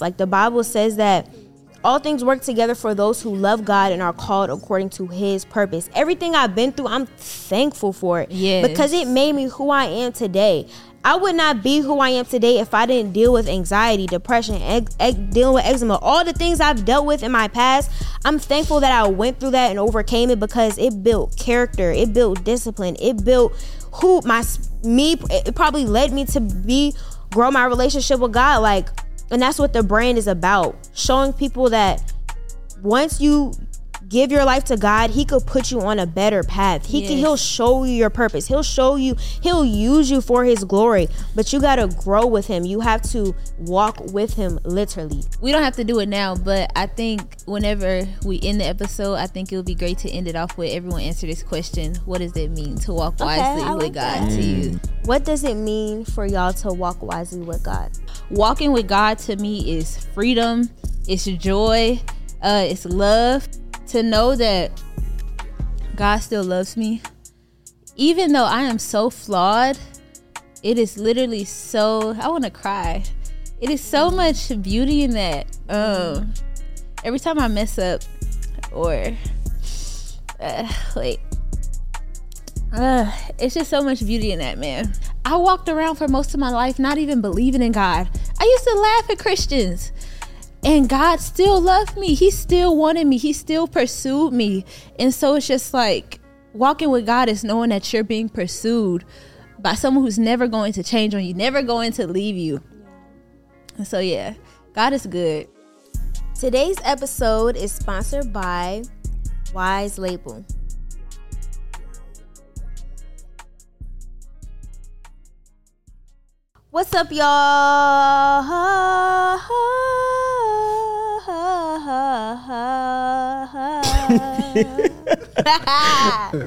Like the Bible says that all things work together for those who love God and are called according to his purpose. Everything I've been through, I'm thankful for it. Yes. Because it made me who I am today. I would not be who I am today if I didn't deal with anxiety, depression, ex- ex- dealing with eczema, all the things I've dealt with in my past. I'm thankful that I went through that and overcame it because it built character, it built discipline, it built who my me. It probably led me to be grow my relationship with God. Like and that's what the brand is about showing people that once you give your life to God, he could put you on a better path. He can he'll show you your purpose. He'll show you he'll use you for his glory, but you got to grow with him. You have to walk with him literally. we don't have to do it now, but I think whenever we end the episode, I think it would be great to end it off with everyone answer this question: What does it mean to walk wisely I with God that. to you? Mm. What does it mean for y'all to walk wisely with God? Walking with God to me is freedom, it's joy, uh, it's love. To know that God still loves me, even though I am so flawed, it is literally so. I want to cry. It is so much beauty in that. Um, every time I mess up, or uh, wait, uh, it's just so much beauty in that, man. I walked around for most of my life not even believing in God. I used to laugh at Christians. And God still loved me. He still wanted me. He still pursued me. And so it's just like walking with God is knowing that you're being pursued by someone who's never going to change on you, never going to leave you. And so, yeah, God is good. Today's episode is sponsored by Wise Label. What's up, y'all?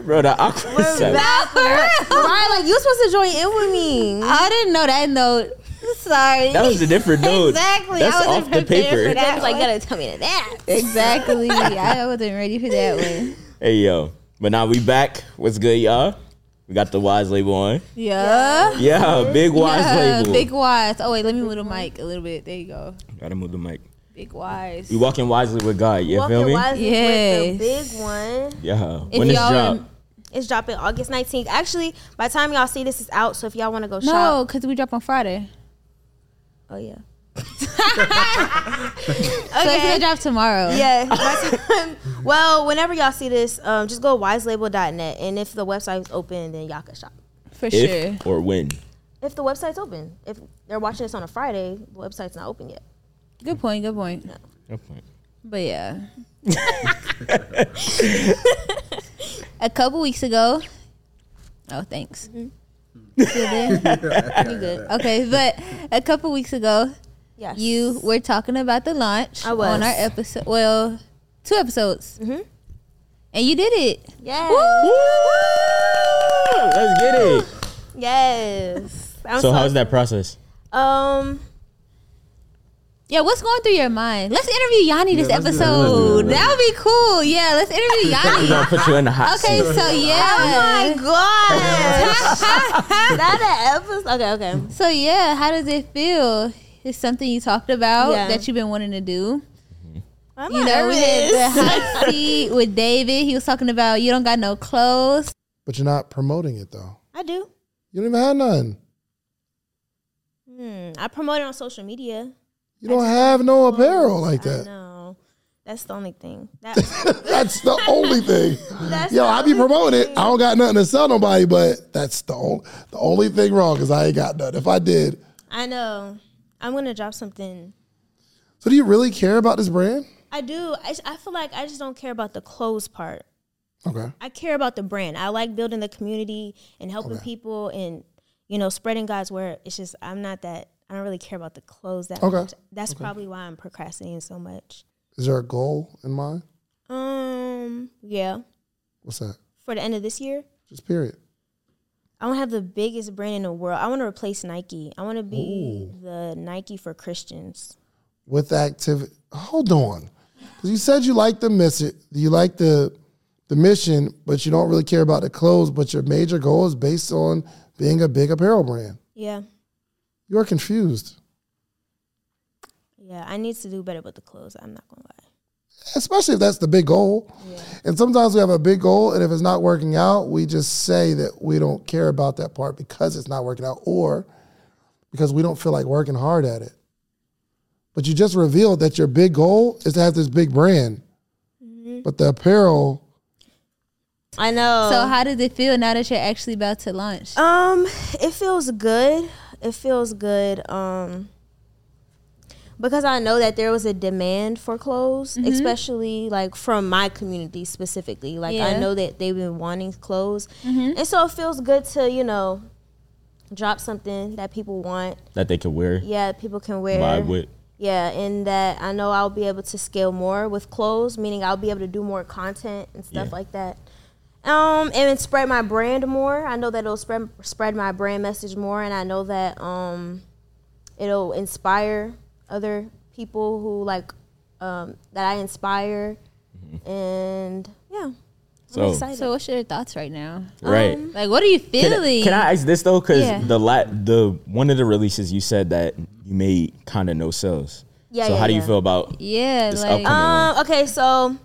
Bro, the awkward sound. Right, like you supposed to join in with me. I didn't know that note. Sorry. That was a different note. Exactly. That's I wasn't off the paper. for that. That was like gotta tell me that. Exactly. I wasn't ready for that one. Hey, yo. But now we back. What's good, y'all? We got the Wise label on. Yeah. Yeah, big Wise Yeah, label. Big wise. Oh wait, let me move the mic a little bit. There you go. Gotta move the mic. Big wise. We walking wisely with God. You feel me? wisely Yes. with the big one. Yeah. If when it's y'all drop. rem- It's dropping August 19th. Actually, by the time y'all see this is out, so if y'all want to go No, shop. because we drop on Friday. Oh yeah. So it's gonna drop tomorrow. Yeah. by time- well, whenever y'all see this, um, just go wiselabel.net and if the website's open, then y'all can shop. For if sure. or when. If the website's open. If they're watching this on a Friday, the website's not open yet. Good point. Good point. Good point. But yeah. a couple weeks ago. Oh, thanks. Mm-hmm. Still there? You good? Okay, but a couple weeks ago, Yes. you were talking about the launch I was. on our episode. Well, two episodes, Mhm. and you did it. Yes. Let's get it. Yes. I'm So, how's that process? Um. Yeah, what's going through your mind? Let's interview Yanni this let's do that, let's do episode. that. That would be cool. Yeah, let's interview We're Yanni. gonna put you in the hot okay, seat. so yeah. Oh my god! that an episode? Okay, okay. So yeah, how does it feel? It's something you talked about Yeah. that you've been wanting to do. I'm You know, we had the hot seat with David. He was talking about you don't got no clothes. But you're not promoting it though. I do. You don't even have none. Hmm. I promote it on social media. You don't have no apparel like that. know. That's the only thing. That, That's the only thing. That's Yo, I be only promoting it. I don't got nothing to sell nobody, but that's the only the only thing wrong because I ain't got nothing. If I did, I know. I'm gonna drop something. so do you really care about this brand? I do. I, I feel like I just don't care about the clothes part. Okay. I care about the brand. I like building the community and helping people and you know spreading God's word. It's just I'm not that. I don't really care about the clothes that Okay. much. That's probably why I'm procrastinating so much. Is there a goal in mind? Um. Yeah. What's that? For the end of this year, Just period. I want to have the biggest brand in the world. I want to replace Nike. I want to be the Nike for Christians. With activity. Hold on. Because you said you like the mission, you like the the mission, but you don't really care about the clothes. But your major goal is based on being a big apparel brand. Yeah. You're confused, Yeah. I need to do better with the clothes. I'm not gonna lie. especially if that's the big goal. And sometimes we have a big goal, and if it's not working out, we just say that we don't care about that part because it's not working out, or because we don't feel like working hard at it. But you just revealed that your big goal is to have this big brand, but the apparel. I know. So how does it feel now that you're actually about to launch? Um, it feels good. It feels good. Um, because I know that there was a demand for clothes, especially like from my community specifically. Like I know that they've been wanting clothes, and so it feels good to you know drop something that people want. that they can wear, Yeah, people can wear. vibe with. Yeah, and that I know I'll be able to scale more with clothes, meaning I'll be able to do more content and stuff Yeah. like that. Um, and spread my brand more. I know that it'll spread spread my brand message more, and I know that um, it'll inspire other people who like um, that I inspire, and yeah, I'm So- excited. So what's your thoughts right now? Right. Like what are you feeling? can I ask this though? Because Yeah. the la- the one of the releases you said that you made kind of no sales. Yeah, So yeah, how do you yeah. feel about? yeah, This like upcoming- Um. Okay. So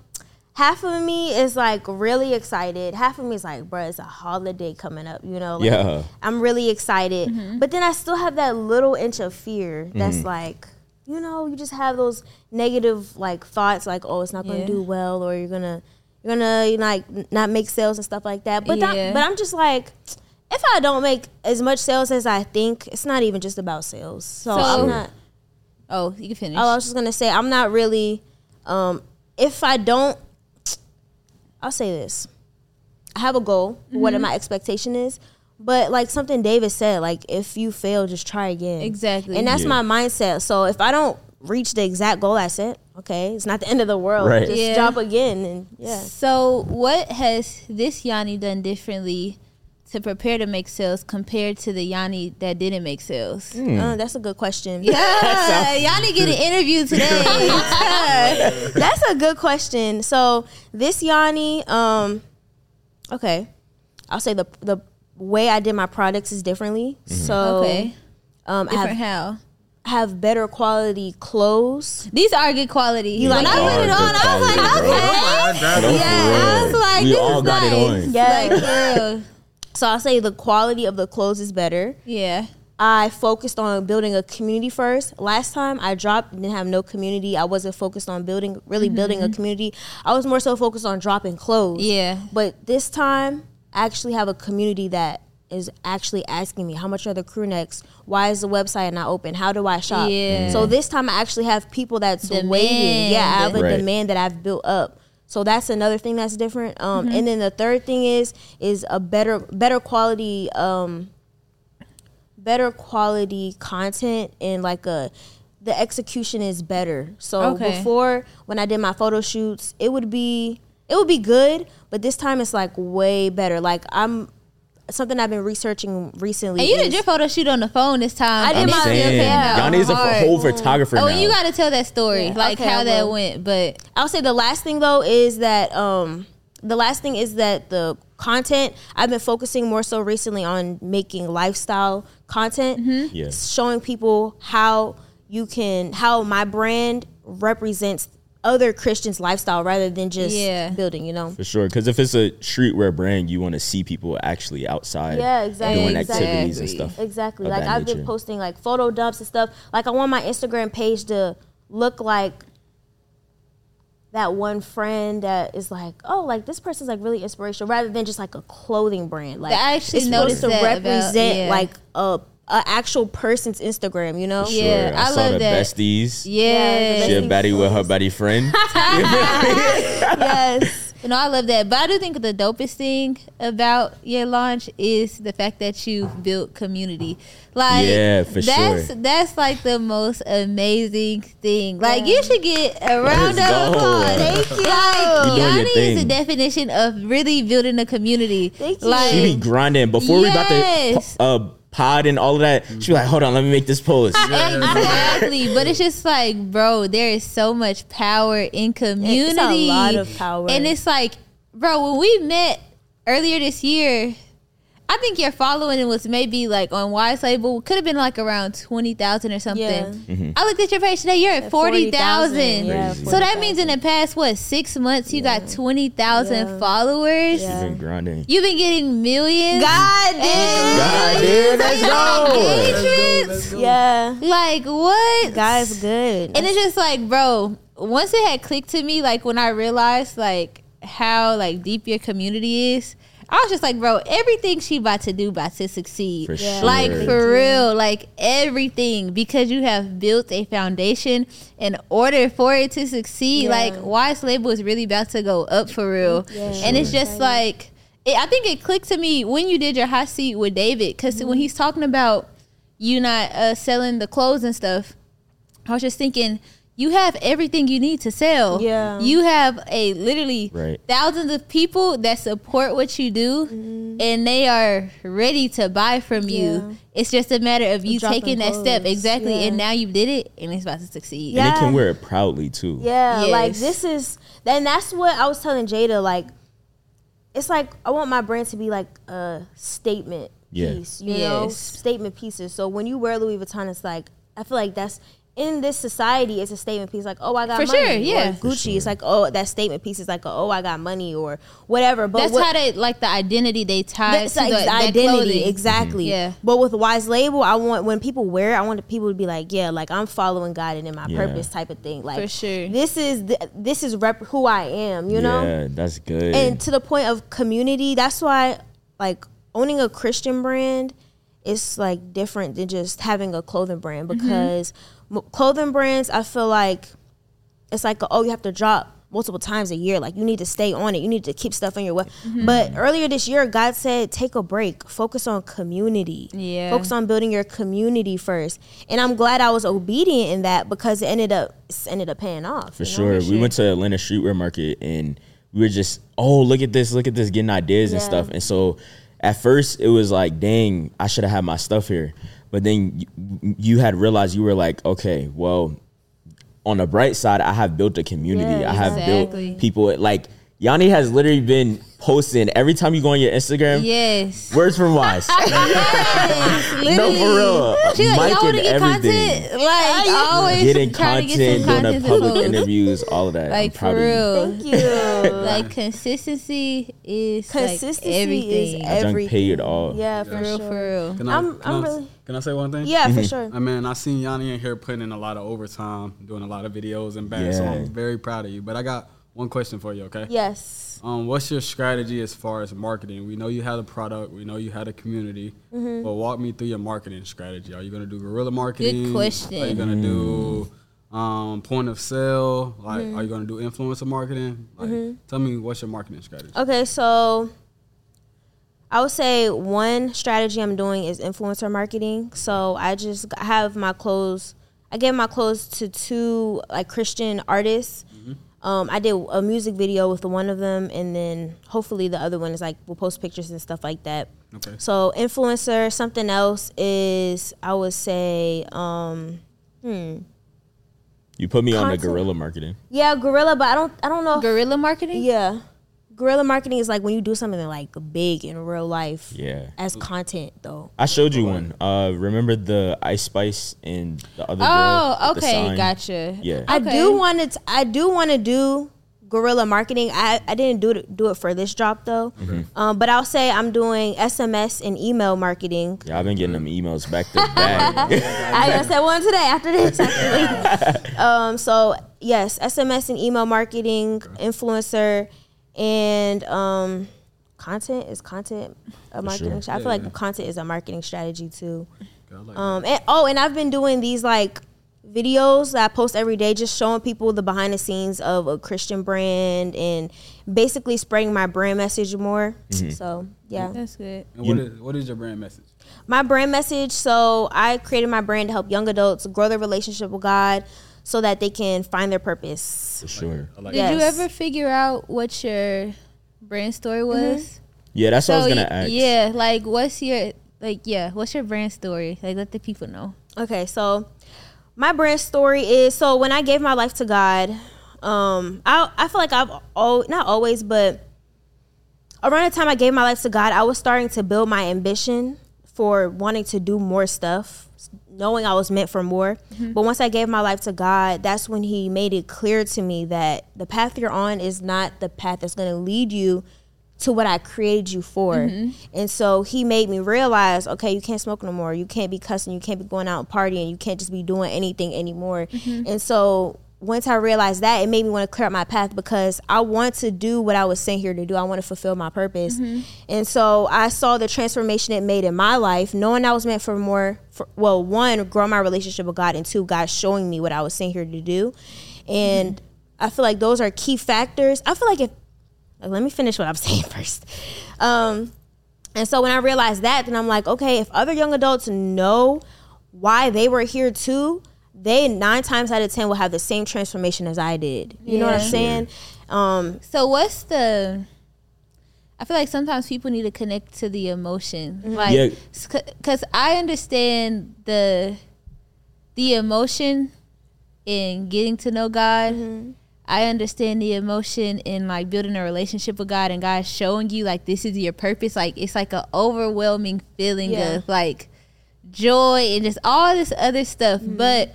half of me is like really excited. Half of me is like, bruh, it's a holiday coming up. You know. Like, Yeah. I'm really excited, but then I still have that little inch of fear that's Mm-hmm. like, you know, you just have those negative like thoughts, like, oh, it's not gonna Yeah. do well, or you're gonna you're gonna you know, like not make sales and stuff like that. But that- but I'm just like. If I don't make as much sales as I think, it's not even just about sales. So, So- I'm not. oh, you can finish. Oh, I was just gonna say I'm not really. Um, if I don't, I'll say this: I have a goal. What Mm-hmm. my expectation is, but like something David said, like if you fail, just try again. Exactly. and that's Yeah. my mindset. So if I don't reach the exact goal I set, okay, it's not the end of the world. Right. Just Yeah. drop again, and yeah. So what has this Yanni done differently to prepare to make sales compared to the Yanni that didn't make sales? Hmm. Uh, that's a good question. Yeah, Yanni get an interview today. That's a good question. So this Yanni, um, okay, I'll say the the way I did my products is differently. So okay, um, I different have, how? have better quality clothes. These are good quality. You like when I put it on, good I was like, quality, bro. okay. No, for Yeah, I was like, we this all is got nice. it on. Yeah. Like, yeah. So I'll say the quality of the clothes is better. yeah. I focused on building a community first. Last time I dropped, didn't have no community. I wasn't focused on building, really building a community. I was more so focused on dropping clothes. Yeah. But this time, I actually have a community that is actually asking me how much are the crew necks? Why is the website not open? How do I shop? Yeah. So this time, I actually have people that's Demand. waiting. Yeah, I have a Right. demand that I've built up. So that's another thing that's different. Um, Mm-hmm. And then the third thing is is a better better quality um, better quality content and like a the execution is better. So Okay. before when I did my photo shoots, it would be it would be good, but this time it's like way better. Like I'm something I've been researching recently. And you did your photo shoot on the phone this time. I did and my- it still Saying, came out y'all need a hard. whole photographer Oh, now. you got to tell that story, Yeah, like okay, how that went. But I'll say the last thing though is that um the last thing is that the content I've been focusing more so recently on making lifestyle content, Yeah. showing people how you can how my brand represents other Christians' lifestyle rather than just Yeah. building. You know. For sure, because if it's a streetwear brand, you want to see people actually outside, Yeah, exactly. doing Exactly. activities and stuff. Exactly. Like I've been posting like photo dumps and stuff. Like I want my Instagram page to look like that one friend that is like, oh, like this person's like really inspirational, rather than just like a clothing brand. Like I actually it's supposed noticed to that about- represent yeah. like a, a actual person's Instagram. You know? Sure, Yeah, I, I saw love the that. besties. Yeah. She a baddie with her buddy friend. yes. You know, I love that. But I do think the dopest thing about your launch is the fact that you've built community. Like Yeah, for that's sure. that's like the most amazing thing. Like you should get a round Let's of applause. Thank you. Like You doing your Yanni is the definition of really building a community. Thank you. Like she be grinding before we about to uh, pod and all of that. She be like, hold on, let me make this post. exactly. But it's just like, bro, there is so much power in community. It's a lot of power. And it's like, bro, when we met earlier this year, I think your following was maybe like on Wise Label could have been like around twenty thousand or something. Yeah. Mm-hmm. I looked at your page today. You're at forty 40,000, thousand. yeah, so that means in the past what six months you got twenty thousand Yeah. followers. She been grinding. You've been getting millions. God damn. God, dude, let's go. Engagements. Yeah. Like what? God's good. And it's just like, bro, once it had clicked to me, like when I realized like how like deep your community is, I was just like, bro, everything she about to do about to succeed. For sure. Like for real, like everything because you have built a foundation in order for it to succeed. Yeah. Like Wise Label is really about to go up for real, and it's just like it, I think it clicked to me when you did your hot seat with David because Mm-hmm. when he's talking about you not uh, selling the clothes and stuff, I was just thinking. You have everything you need to sell. Yeah. You have a literally Right. thousands of people that support what you do Mm-hmm. and they are ready to buy from Yeah. you. It's just a matter of you dropping taking that step. Exactly. Yeah. And now you did it and it's about to succeed. Yeah. And they can wear it proudly too. Yeah, like this is, and that's what I was telling Jada. Like, it's like I want my brand to be like a statement Yeah. piece, you know, Yes. statement pieces. So when you wear Louis Vuitton, it's like I feel like that's in this society, it's a statement piece. Like, oh, I got For money. sure, Or yeah. Gucci, it's like, oh, that statement piece is like, oh, I got money or whatever. But That's what, how they like the identity they tie that's to like the, the that identity clothing. exactly. Yeah. But with Wise Label, I want when people wear it, I want people to be like, yeah, like I'm following God and in my Yeah. purpose type of thing. Like For sure. this is the, this is rep who I am. You know Yeah, that's good. and to the point of community that's why like owning a christian brand is like different than just having a clothing brand Mm-hmm. because m- clothing brands i feel like it's like oh you have to drop multiple times a year like you need to stay on it you need to keep stuff on your way Mm-hmm. but earlier this year god said take a break focus on community Yeah. focus on building your community first and i'm glad i was obedient in that because it ended up it ended up paying off For you know? sure. We went to Atlanta Streetwear Market and we were just, oh, look at this, look at this, getting ideas and stuff. And so at first it was like, dang, I should have had my stuff here. But then you, you had realized you were like, okay, well, on the bright side, I have built a community. Yeah, I have exactly. built people like Yanni has literally been posting every time you go on your Instagram. Yes. Words from Wise. Yes, no, for real. She's like, Mic y'all want and to get everything. content? Like, always Getting content, to get some doing content public post. interviews, all of that. I'm Like, proud for of you. real. thank you Like, consistency is Consistency like is everything. That junk everything. paid it all. Yeah, for for real, sure. for real. Can I'm- can I'm I, really- Can I say one thing? Yeah, for mm-hmm. sure. I mean, I seen Yanni in here putting in a lot of overtime, doing a lot of videos and back. So I'm very proud of you. But I got one question for you, okay? Yes. Um, what's your strategy as far as marketing? We know you had a product, we know you had a community, Mm-hmm. but walk me through your marketing strategy. Are you gonna do guerrilla marketing? Good question. Are you gonna do um, point of sale? Like, Mm-hmm. are you gonna do influencer marketing? Like, tell me what's your marketing strategy? Okay, so I would say one strategy I'm doing is influencer marketing. So I just have my clothes. I gave my clothes to two like Christian artists. Um, I did a music video with one of them, and then hopefully the other one is like we'll post pictures and stuff like that. Okay. So influencer. Something else is I would say, um, hmm, You put me on the Content. guerrilla marketing. yeah, guerrilla, but I don't, I don't know. Guerrilla marketing? Yeah. Guerrilla marketing is like when you do something like big in real life Yeah. as content though. I showed you one. Uh, remember the Ice Spice and the other girl? Oh, okay, gotcha. Yeah. I do want to. I do want to do guerrilla marketing. I, I didn't do it do it for this drop though. Mm-hmm. Um, but I'll say I'm doing SMS and email marketing. Yeah, I've been getting them emails back to back. I just said one today after this actually. um, so yes, SMS and email marketing, influencer, and um, content is content a marketing. sure. I feel like content is a marketing strategy too. Like Um, and oh, and I've been doing these like videos that I post every day, just showing people the behind the scenes of a Christian brand and basically spreading my brand message more. So yeah, That's good. And what is what is your brand message? my brand message. So I created my brand to help young adults grow their relationship with God, so that they can find their purpose. For sure. I like Did you ever figure out what your brand story was? Yeah, that's what I was gonna y- ask. Yeah, like what's your like yeah, what's your brand story? Like let the people know. Okay, so my brand story is so when I gave my life to God, um, I I feel like I've all not always, but around the time I gave my life to God, I was starting to build my ambition for wanting to do more stuff, knowing I was meant for more. Mm-hmm. But once I gave my life to God, that's when He made it clear to me that the path you're on is not the path that's going to lead you to what I created you for. Mm-hmm. And so he made me realize, okay, you can't smoke no more. You can't be cussing. You can't be going out and partying. You can't just be doing anything anymore. Mm-hmm. And so once I realized that, it made me want to clear up my path because I want to do what I was sent here to do. I want to fulfill my purpose. And so I saw the transformation it made in my life, knowing I was meant for more. For, well, one, grow my relationship with God, and two, God showing me what I was sent here to do. And I feel like those are key factors. I feel like if like, let me finish what I'm saying first. Um, and so when I realized that, then I'm like, okay, if other young adults know why they were here too, they nine times out of ten will have the same transformation as I did. You know what I'm saying? Um, So what's the I feel like sometimes people need to connect to the emotion. Mm-hmm. Like Yeah. cuz I understand the the emotion in getting to know God. Mm-hmm. I understand the emotion in like building a relationship with God and God showing you like this is your purpose. Like it's like an overwhelming feeling Yeah. of like joy and just all this other stuff. Mm-hmm. But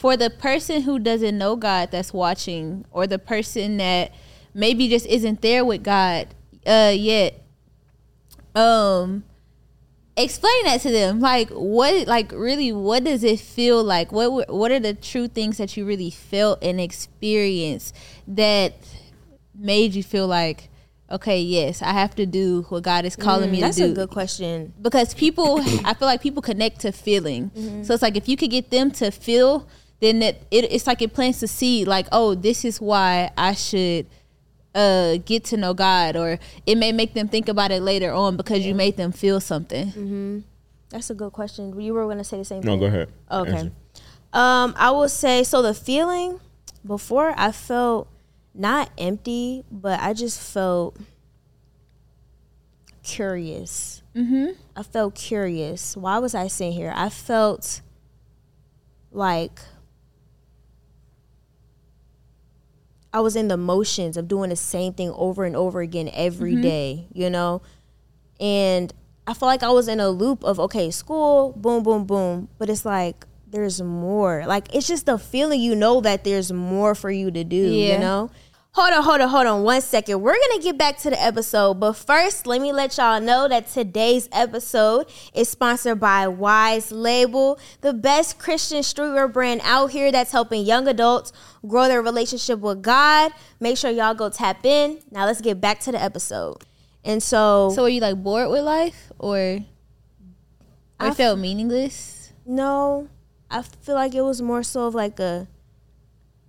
for the person who doesn't know God that's watching, or the person that maybe just isn't there with God uh, yet, um, explain that to them. Like what, like really, what does it feel like? What what are the true things that you really felt and experienced that made you feel like, okay, yes, I have to do what God is calling me Mm, that's to do a good question. because people i feel like people connect to feeling so it's like if you could get them to feel then it, it it's like it plants the seed like oh this is why i should uh get to know god or it may make them think about it later on because you made them feel something That's a good question. You were going to say the same No, thing. No go ahead. Okay. Answer. Um, I will say so. The feeling before I felt not empty, but I just felt curious. Mm-hmm. I felt curious. Why was I sitting here? I felt like I was in the motions of doing the same thing over and over again every mm-hmm. day, you know? And I felt like I was in a loop of okay, school, boom, boom, boom. But it's like there's more. Like it's just the feeling you know that there's more for you to do, Yeah. you know? Hold on, hold on, hold on one second. We're gonna get back to the episode, but first, let me let y'all know that today's episode is sponsored by Wise Label, the best Christian streetwear brand out here that's helping young adults grow their relationship with God. Make sure y'all go tap in. Now let's get back to the episode. And so, so were you like bored with life or I it felt meaningless no, I feel like it was more so of like a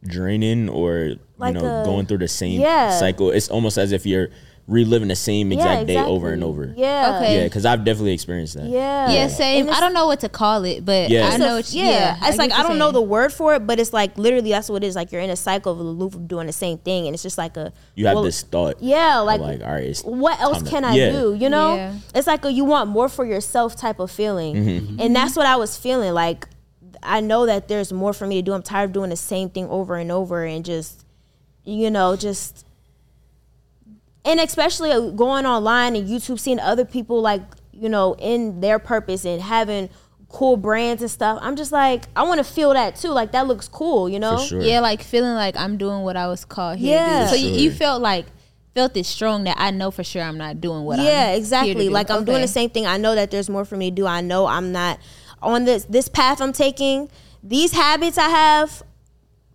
Draining or Like you know a- going through the same Yeah. cycle. It's almost as if you're reliving the same exact day over and over. Yeah. Okay. Yeah, because I've definitely experienced that. Yeah. yeah same i don't know what to call it but Yeah. i It's know a- what, yeah, yeah, it's get like I don't know the word for it, but it's like literally that's what it is. Like you're in a cycle of a loop of doing the same thing, and it's just like a You have well, this thought. Yeah, like, like all right, what else time to- can I yeah. do? You know, Yeah. it's like a you want more for yourself type of feeling, Mm-hmm. and that's what I was feeling. Like I know that there's more for me to do. I'm tired of doing the same thing over and over, and just you know, just and especially uh, going online and YouTube, seeing other people like you know in their purpose and having cool brands and stuff. I'm just like, I want to feel that too. Like that looks cool, you know? For sure. Yeah, like feeling like I'm doing what I was called here Yeah. to do. So For you, you felt like felt it strong that I know for sure I'm not doing what I'm yeah, here to exactly. do. Like I'm doing the same thing. I know that there's more for me to do. I know I'm not on this this path I'm taking. These habits I have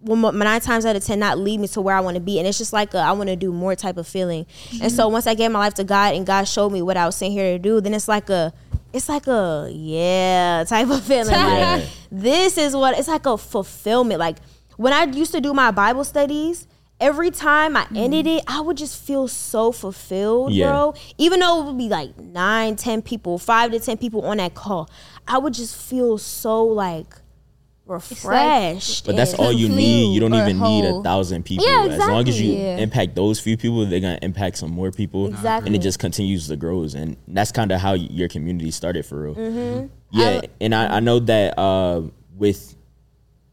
will mo- nine times out of ten not lead me to where I want to be, and it's just like a, I want to do more type of feeling. And so once I gave my life to God and God showed me what I was sent here to do, then it's like a it's like a yeah type of feeling. Like this is what it's like a fulfillment. Like when I used to do my Bible studies, every time I mm. ended it, I would just feel so fulfilled, Yeah. bro. Even though it would be like nine, ten people, five to ten people on that call, I would just feel so like refreshed. But that's all you need. You don't or even need a thousand people. Yeah, exactly. As long as you. Yeah. impact those few people, they're gonna impact some more people. Exactly. And it just continues to grow. And that's kind of how your community started for real. Mm-hmm. Yeah. and I, I know that uh, with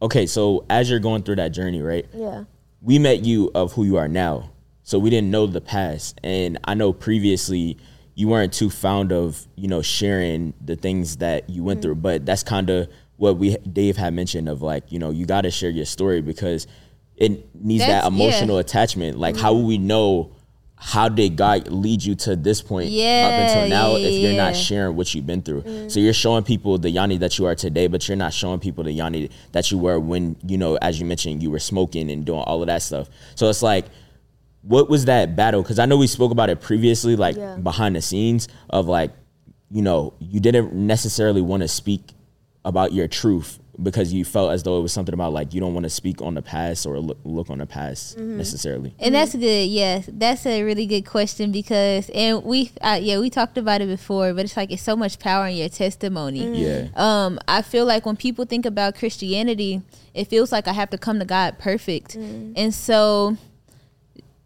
okay, so as you're going through that journey, right? Yeah. we met you of who you are now. So we didn't know the past. And I know previously you weren't too fond of, you know, sharing the things that you Mm-hmm. went through. But that's kind of what we Dave had mentioned of like, you know, you gotta share your story because it needs that That's- yeah. emotional attachment. Like how will we know how did God lead you to this point yeah, up until now yeah, if you're not sharing what you've been through? Mm. So you're showing people the Yanni that you are today, but you're not showing people the Yanni that you were when, you know, as you mentioned, you were smoking and doing all of that stuff. So it's like, what was that battle? Because I know we spoke about it previously, like Yeah. behind the scenes of like, you know, you didn't necessarily want to speak about your truth because you felt as though it was something about like you don't want to speak on the past or look, look on the past Mm-hmm. necessarily. And that's good. Yes, that's a really good question because, and we, uh, yeah, we talked about it before, but it's like it's so much power in your testimony. Yeah. Um, I feel like when people think about Christianity, it feels like I have to come to God perfect, and so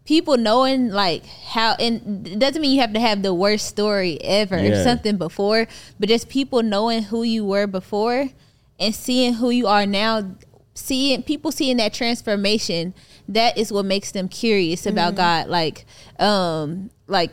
people knowing like how, and it doesn't mean you have to have the worst story ever or Yeah. something before, but just people knowing who you were before and seeing who you are now seeing people seeing that transformation that is what makes them curious about god. Like um like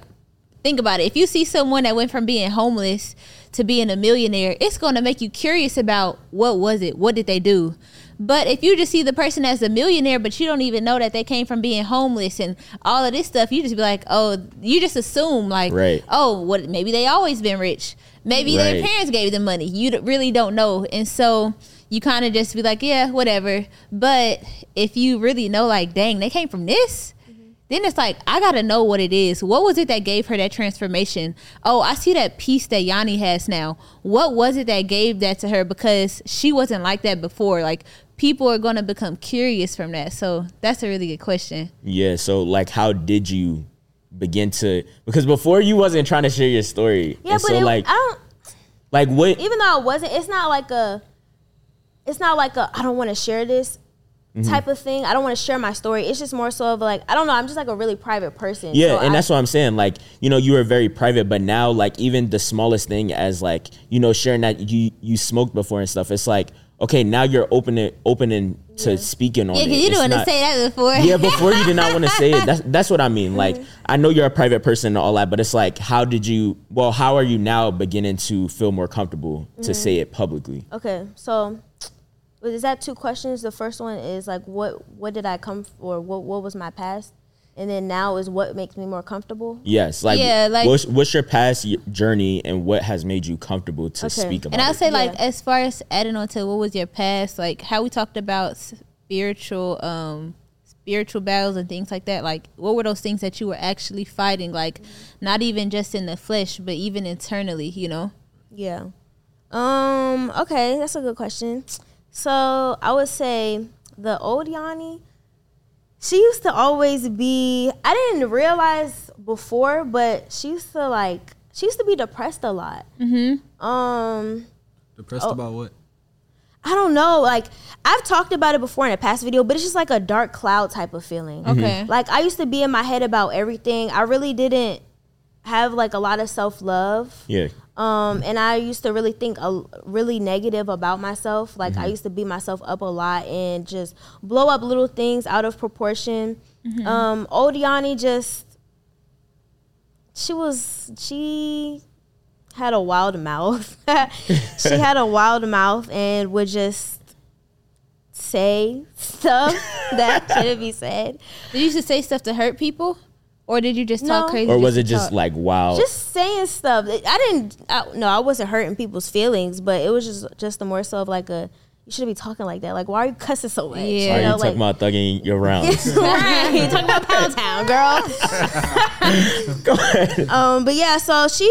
think about it. If you see someone that went from being homeless to being a millionaire it's going to make you curious about what was it? What did they do but if you just see the person as a millionaire but you don't even know that they came from being homeless and all of this stuff you just be like oh you just assume like Right. oh what maybe they always been rich maybe their parents gave them money you really don't know and so you kind of just be like yeah whatever but if you really know like dang they came from this mm-hmm. then it's like I gotta know what it is. What was it that gave her that transformation? Oh, I see that peace that Yanni has now. What was it that gave that to her? Because she wasn't like that before. Like people are gonna become curious from that. So that's a really good question. Yeah. So like, how did you begin to? Because before you wasn't trying to share your story. Yeah, and but so it, like, I don't. like what? Even though I wasn't, it's not like a. It's not like a. I don't want to share this Mm-hmm. type of thing. I don't want to share my story. It's just more so of like I don't know. I'm just like a really private person. Yeah, So and I- that's what I'm saying. Like, you know, you were very private, but now, like, even the smallest thing, as like, you know, sharing that you you smoked before and stuff, it's like, okay, now you're opening opening to speaking on Yeah, it. because you didn't want to say that before. yeah, before you did not want to say it. That's that's what I mean. Like, I know you're a private person and all that, but it's like, how did you? Well, how are you now beginning to feel more comfortable to mm-hmm. say it publicly? Okay, so is that two questions? The first one is like what what did I come f- or what what was my past, and then now is what makes me more comfortable. Yes, like, Yeah, like- what's, what's your past journey and what has made you comfortable to Okay. speak about And I'll it? say like Yeah. as far as adding on to what was your past, like how we talked about spiritual um spiritual battles and things like that, like what were those things that you were actually fighting, like not even just in the flesh, but even internally, you know? Yeah. Um. Okay, that's a good question. So I would say the old Yanni. She used to always be. I didn't realize before, but she used to like. She used to be depressed a lot. Mm-hmm. Um. Depressed about what? I don't know. Like I've talked about it before in a past video, but it's just like a dark cloud type of feeling. Okay. Like I used to be in my head about everything. I really didn't have like a lot of self love. yeah, Um, and I used to really think a, really negative about myself. Like I used to beat myself up a lot and just blow up little things out of proportion. Um, old Yanni just she was she had a wild mouth. she had a wild mouth and would just say stuff that shouldn't be said. Did you just say stuff to hurt people, or did you just talk crazy? Or was to it just talk? like wow? Just saying stuff. I didn't. I, no, I wasn't hurting people's feelings, but it was just just the more so of like a. You shouldn't be talking like that. Like, why are you cussing so much? Yeah. Why You are you know, talking like- about thugging your rounds? right. You talking about Pound Town, girl. Go ahead. Um, but yeah, so she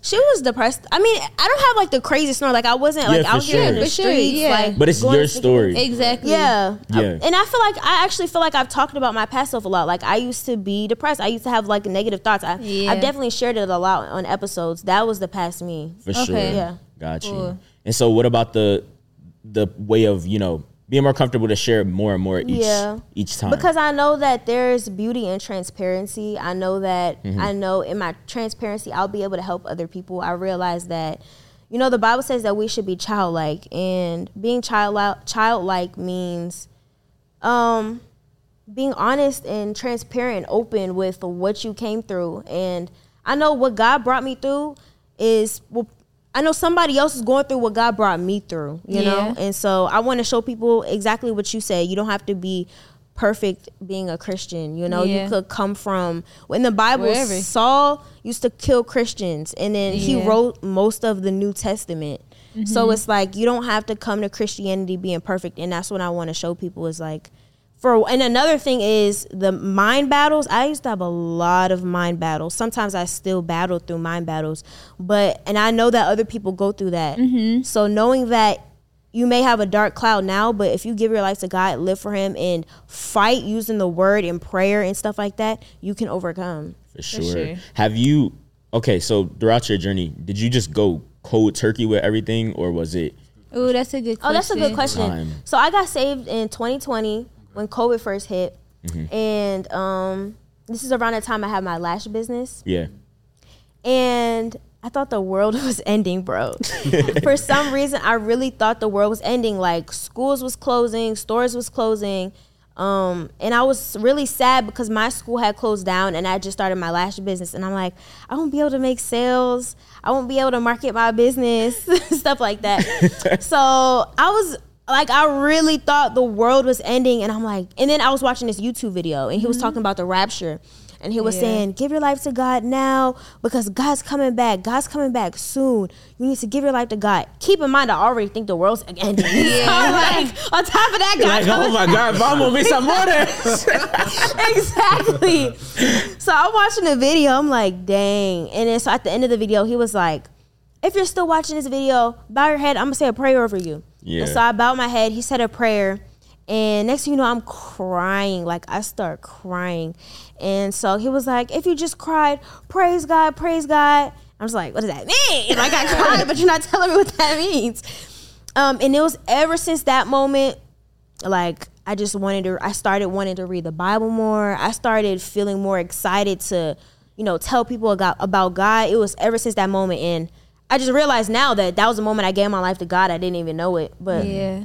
she was depressed. I mean, I don't have like the crazy snore. Like I wasn't like Yeah, for out here in the For sure, streets. yeah. Like, But it's your to- story. exactly. Yeah. Yeah. And I feel like I actually feel like I've talked about my past self a lot. Like I used to be depressed. I used to have like negative thoughts. I, Yeah. I've definitely shared it a lot on episodes. That was the past me. For sure. Yeah. Got you. Cool. And so what about the the way of, you know, being more comfortable to share more and more each Yeah. each time? Because I know that there's beauty in transparency. I know that Mm-hmm. I know in my transparency I'll be able to help other people. I realize that you know the Bible says that we should be childlike and being child childlike means um being honest and transparent open with what you came through. And I know what God brought me through is well, I know somebody else is going through what God brought me through, you know? And so I want to show people exactly what you said. You don't have to be perfect being a Christian, you know? Yeah. You could come from when the Bible Wherever. Saul used to kill Christians and then he Yeah. Mm-hmm. wrote most of the New Testament. So it's like you don't have to come to Christianity being perfect and that's what I want to show people is like for and another thing is the mind battles. I used to have a lot of mind battles. Sometimes I still battle through mind battles, but and I know that other people go through that. Mm-hmm. So knowing that you may have a dark cloud now, but if you give your life to God, live for Him, and fight using the word and prayer and stuff like that, you can overcome. For sure. sure. Have you okay, so throughout your journey, did you just go cold turkey with everything or was it Ooh, that's a good. Oh, that's a good question. question. Time. So I got saved in 2020 when COVID first hit, Mm-hmm. and um, this is around the time I had my lash business. yeah. and I thought the world was ending, bro. For some reason, I really thought the world was ending. Like schools was closing, stores was closing, um, and I was really sad because my school had closed down, and I just started my lash business, and I'm like, I won't be able to make sales. I won't be able to market my business, stuff like that. so I was like, I really thought the world was ending, and I'm like, and then I was watching this YouTube video, and he was talking about the rapture. And he was Yeah. saying, give your life to God now because God's coming back. God's coming back soon. You need to give your life to God. Keep in mind, I already think the world's ending. Yeah. like, on top of that, God Like, oh my God, I'm gonna mis amores. exactly. So I'm watching the video. I'm like, dang. And then so at the end of the video, he was like, if you're still watching this video, bow your head. I'm gonna say a prayer over you. Yeah. And so I bowed my head. He said a prayer. And next thing you know, I'm crying. Like I start crying. And so he was like, if you just cried, praise God, praise God. I was like, what does that mean? Like I got cried, but you're not telling me what that means. Um, and it was ever since that moment, like I just wanted to I started wanting to read the Bible more. I started feeling more excited to, you know, tell people about, about God. It was ever since that moment and I just realized now that that was the moment I gave my life to God. I didn't even know it. But yeah,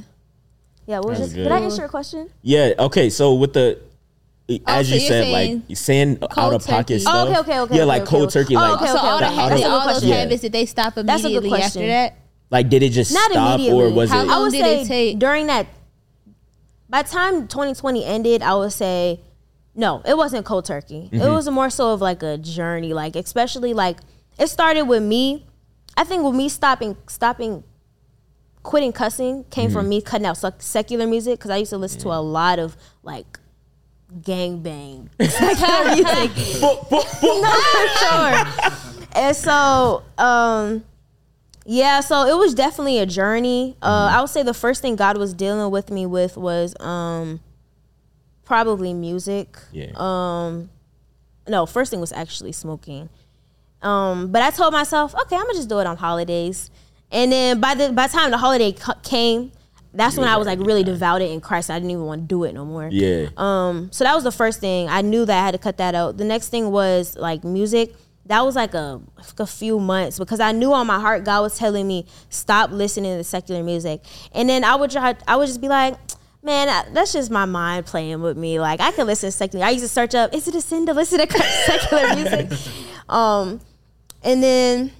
Yeah. what was That's it? Did I answer your question? yeah, okay, so with the oh, as so you said, saying like saying out of pocket turkey. stuff. Oh, okay, okay, okay, Yeah, like okay, cold okay. turkey, Oh, like okay, so okay, all the, okay. ha- That's a did good all those question. Yeah. habits did they stop That's a good immediately after question. that? like did it just Not stop or was How it long I would did say it take? during that. By the time 2020 ended, I would say, no, it wasn't cold turkey. It mm-hmm. was more so of like a journey, like especially like it started with me. I think with me stopping, stopping, quitting cussing came from me cutting out sec- secular music because I used to listen to a lot of like gang bang music. no, for sure. And so, um, yeah, so it was definitely a journey. Uh, I would say the first thing God was dealing with me with was um, probably music. Yeah. Um, no, first thing was actually smoking. Um, but I told myself, okay, I'm gonna just do it on holidays. And then by the by the time the holiday cu- came, that's when I was like really devoted in Christ. I didn't even want to do it no more. Yeah. Um, so that was the first thing. I knew that I had to cut that out. The next thing was like music. That was like a, a few months because I knew on my heart God was telling me stop listening to secular music. And then I would try. I would just be like, man, I- that's just my mind playing with me. Like I can listen to secular. I used to search up, is it a sin to listen to secular music? um, and then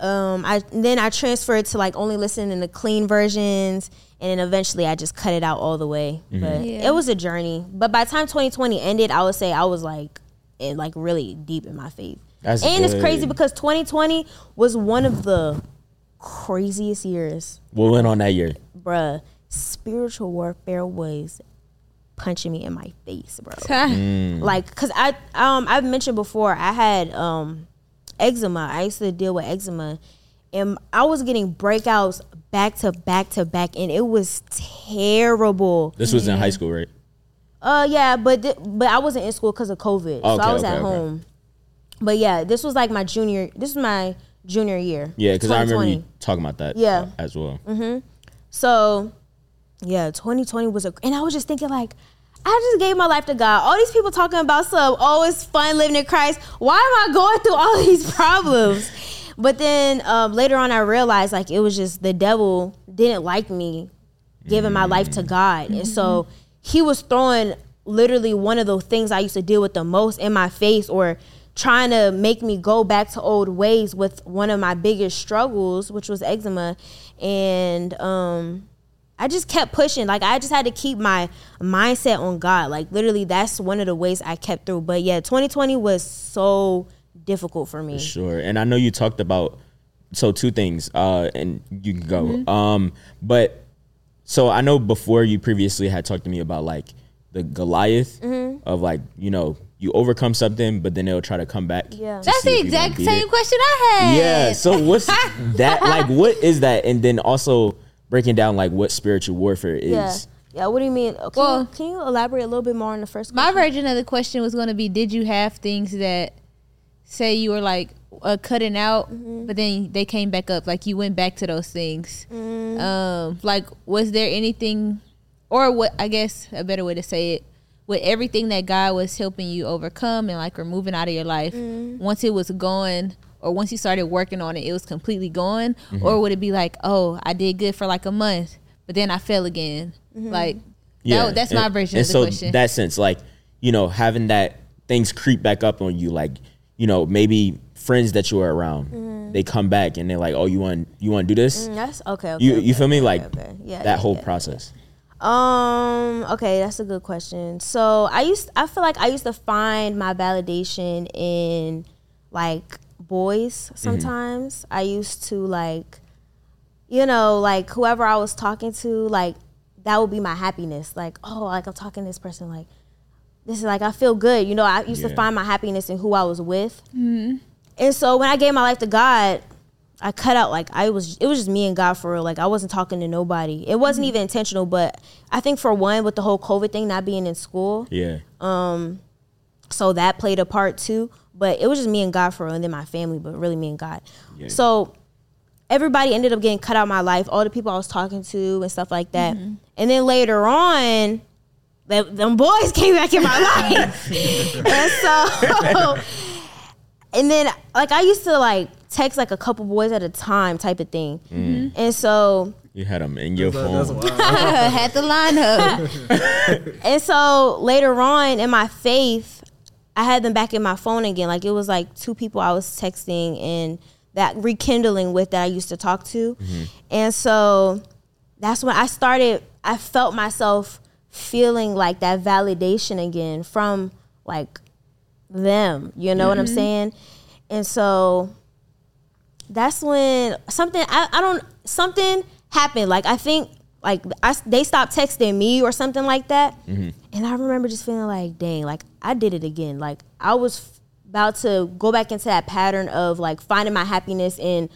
um, I then I transferred to like only listening to the clean versions, and then eventually I just cut it out all the way. But Yeah. it was a journey. But by the time 2020 ended, I would say I was like, in, like really deep in my faith. That's and it's crazy because 2020 was one of the craziest years, What went on that year? bruh. Spiritual warfare was punching me in my face, bro. Mm. Like, cause I um I've mentioned before I had um eczema. I used to deal with eczema, and I was getting breakouts back to back to back, and it was terrible. This was in high school, right? Uh, yeah, but th- but I wasn't in school because of COVID, so I was okay, at okay. home. But yeah, this was like my junior. This was my junior year. Yeah, because I remember you talking about that. Yeah. uh, as well. So, yeah, 2020 was a, and I was just thinking like, I just gave my life to God. All these people talking about some, oh, it's fun living in Christ. Why am I going through all these problems? but then um, later on, I realized like it was just the devil didn't like me giving my life to God, and so he was throwing literally one of the things I used to deal with the most in my face, or trying to make me go back to old ways with one of my biggest struggles, which was eczema, and um, I just kept pushing. Like I just had to keep my mindset on God. Like literally, that's one of the ways I kept through. But yeah, 2020 was so difficult for me. Sure. And I know you talked about so two things, uh, and you can go. Um, but so I know before you previously had talked to me about like the Goliath of like, you know, you overcome something, but then it'll try to come back. Yeah. That's the if you gonna exact same it. question I had. Yeah. So what's that like? What is that? And then also breaking down like what spiritual warfare is. Yeah. Yeah. What do you mean? Can, Well- you, can you elaborate a little bit more on the first? My version of the question was going to be Did you have things that say you were like uh, cutting out, Mm-hmm. but then they came back up? Like you went back to those things. Mm-hmm. Um, like, was there anything, or what, I guess a better way to say it, with everything that God was helping you overcome and like removing out of your life, Mm-hmm. once it was gone, or once you started working on it, it was completely gone? Mm-hmm. Or would it be like, oh, I did good for like a month, but then I fell again? Mm-hmm. Like, that, that's my version and of the so question. that sense, like you know, having that things creep back up on you, like you know, maybe friends that you were around, they come back and they're like, "Oh, you want you want to do this?" Mm, That's okay. okay You okay, you feel me? okay, Like okay. Yeah, that yeah, whole yeah. process. Um. Okay, that's a good question. So I used, I feel like I used to find my validation in like boys. Mm-hmm. Sometimes I used to like, you know, like whoever I was talking to, like that would be my happiness. Like, oh, like I'm talking to this person, like this is like I feel good. You know, I used to find my happiness in who I was with. Mm-hmm. And so when I gave my life to God, I cut out like I was it was just me and God for real. Like I wasn't talking to nobody. It wasn't mm-hmm. even intentional, but I think for one with the whole COVID thing not being in school, Yeah. Um so that played a part too. But it was just me and God for real, and then my family, but really me and God. Yeah. So everybody ended up getting cut out of my life, all the people I was talking to and stuff like that. Mm-hmm. And then later on, them, them boys came back in my life. and so and then like I used to like text like a couple boys at a time type of thing. Mm-hmm. And so You had them in your That's phone. wild. had the line up. and so later on in my faith, I had them back in my phone again. Like it was like two people I was texting and that rekindling with that I used to talk to. Mm-hmm. And so that's when I started I felt myself feeling like that validation again from like them. You know what I'm mm-hmm. saying? And so that's when something I, I don't something happened. Like I think like I, they stopped texting me or something like that. Mm-hmm. And I remember just feeling like, dang, like I did it again. Like I was f- about to go back into that pattern of like finding my happiness in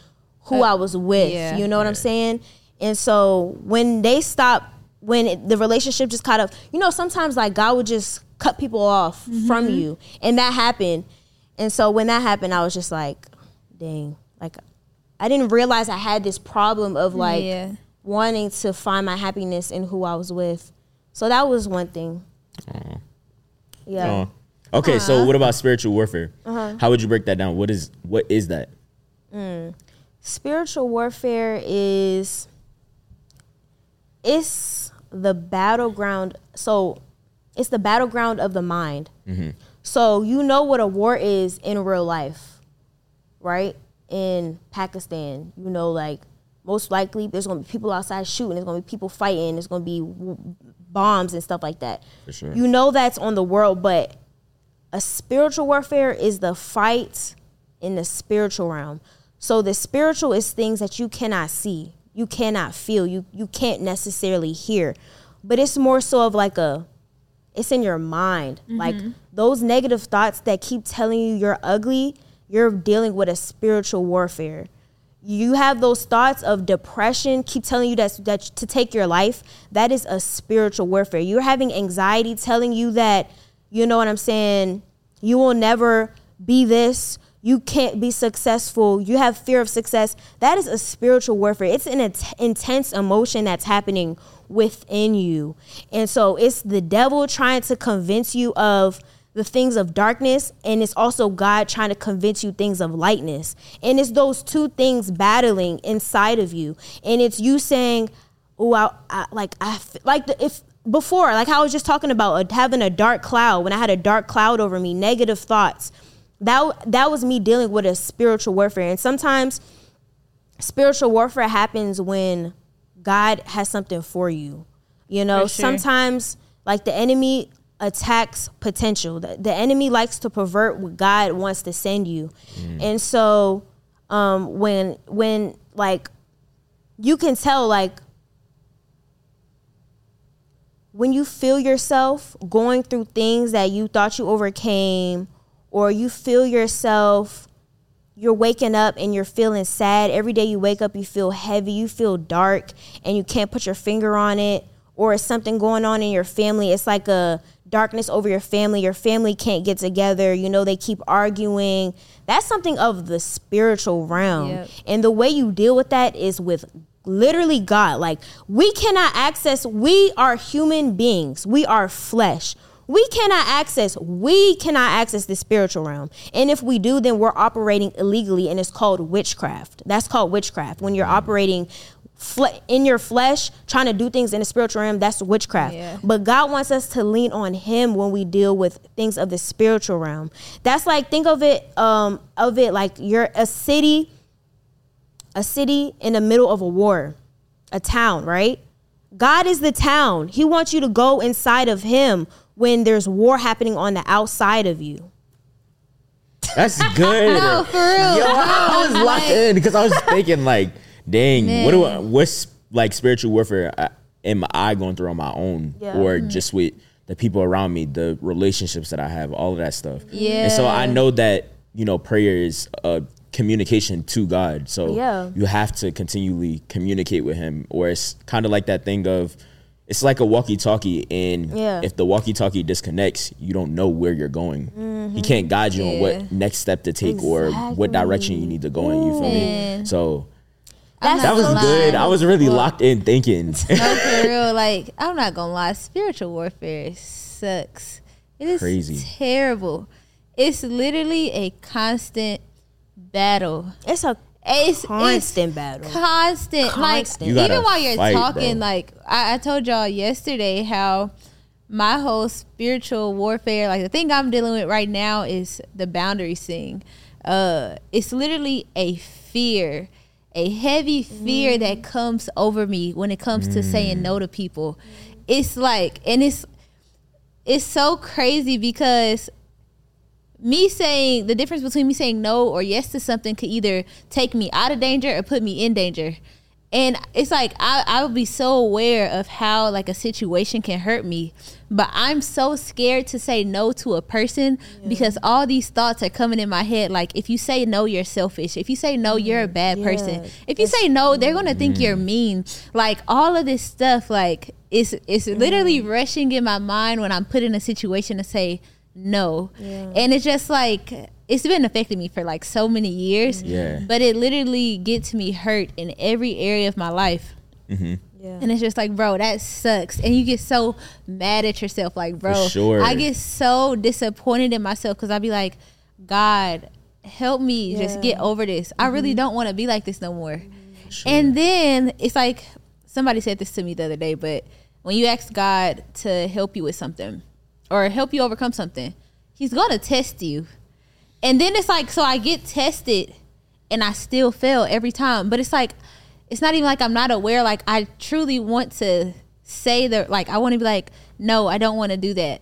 who uh, I was with. yeah. You know what I'm saying? And so when they stopped, when it, the relationship just kind of, you know, sometimes like God would just cut people off mm-hmm. from you, and that happened. And so when that happened, I was just like, dang, like I didn't realize I had this problem of like Yeah. wanting to find my happiness in who I was with. So that was one thing. Yeah. Oh. Okay, Uh-huh. so what about spiritual warfare? How would you break that down? What is what is that? spiritual warfare is it's the battleground so it's the battleground of the mind So you know what a war is in real life, right? In Pakistan, you know, like most likely there's gonna be people outside shooting. There's gonna be people fighting. There's gonna be w- bombs and stuff like that. For sure. You know that's on the world, but a spiritual warfare is the fight in the spiritual realm. So the spiritual is things that you cannot see, you cannot feel, you you can't necessarily hear, but it's more so of like a it's in your mind. Mm-hmm. Like those negative thoughts that keep telling you you're ugly, you're dealing with a spiritual warfare. You have those thoughts of depression, keep telling you that, that to take your life. That is a spiritual warfare. You're having anxiety telling you that, you know what I'm saying, you will never be this. You can't be successful. You have fear of success. That is a spiritual warfare. It's an int- intense emotion that's happening within you. And so it's the devil trying to convince you of the things of darkness and it's also God trying to convince you things of lightness. And it's those two things battling inside of you. And it's you saying, "Oh, I, I like I like the, if before like how I was just talking about uh, having a dark cloud when I had a dark cloud over me, negative thoughts. That that was me dealing with a spiritual warfare. And sometimes spiritual warfare happens when God has something for you. You know, sure. sometimes like the enemy attacks potential. The, the enemy likes to pervert what God wants to send you. And so um when when like you can tell like when you feel yourself going through things that you thought you overcame or you feel yourself you're waking up and you're feeling sad every day you wake up you feel heavy you feel dark and you can't put your finger on it or it's something going on in your family it's like a darkness over your family your family can't get together you know they keep arguing that's something of the spiritual realm Yep. and the way you deal with that is with literally God. Like we cannot access, we are human beings. We are flesh. We cannot access, we cannot access the spiritual realm. And if we do, then we're operating illegally and it's called witchcraft. That's called witchcraft. When you're mm-hmm. operating fle- in your flesh, trying to do things in the spiritual realm, that's witchcraft. Yeah. But God wants us to lean on Him when we deal with things of the spiritual realm. That's like think of it, um, of it like you're a city, a city in the middle of a war, a town, right? God is the town. He wants you to go inside of Him when there's war happening on the outside of you. That's good. No, for real. Yo, I was locked in because I was thinking like, dang, what do I, what's like spiritual warfare uh, am I going through on my own, Yeah. or just with the people around me, the relationships that I have, all of that stuff. Yeah. And so I know that you know prayer is a communication to God. So Yeah. you have to continually communicate with Him, or it's kind of like that thing of. It's like a walkie-talkie, and Yeah. if the walkie-talkie disconnects, you don't know where you're going. He can't guide you on what next step to take or what direction you need to go in. You feel me? So That's that was gonna good. I was really Well, locked in thinking. No, for real. Like, I'm not gonna lie. Spiritual warfare sucks. It is Crazy. terrible. It's literally a constant battle. It's a It's constant it's battle. Constant. Constant. Like even while you're fight, talking, bro. like I, I told y'all yesterday how my whole spiritual warfare, like the thing I'm dealing with right now is the boundary thing. Uh it's literally a fear. A heavy fear that mm. comes over me when it comes to saying no to mm. people. It's like and it's it's so crazy because me saying the difference between me saying no or yes to something could either take me out of danger or put me in danger. And it's like I, I would be so aware of how like a situation can hurt me, but I'm so scared to say no to a person because all these thoughts are coming in my head. Like if you say no, you're selfish. If you say no, you're a mm, bad person. If you say no, they're gonna think you're mm. mean. Like all of this stuff, like it's it's mm. literally rushing in my mind when I'm put in a situation to say no, and it's just like it's been affecting me for like so many years. Yeah. But it literally gets me hurt in every area of my life. Mm-hmm. Yeah. And it's just like, bro, that sucks. And you get so mad at yourself. Like, bro, sure. I get so disappointed in myself because I'd be like, God, help me just get over this. I really mm-hmm. don't want to be like this no more. And then it's like, somebody said this to me the other day, but when you ask God to help you with something or help you overcome something, he's gonna test you. And then it's like, so I get tested and I still fail every time. But it's like, it's not even like I'm not aware. Like I truly want to say that, like I want to be like, no, I don't want to do that,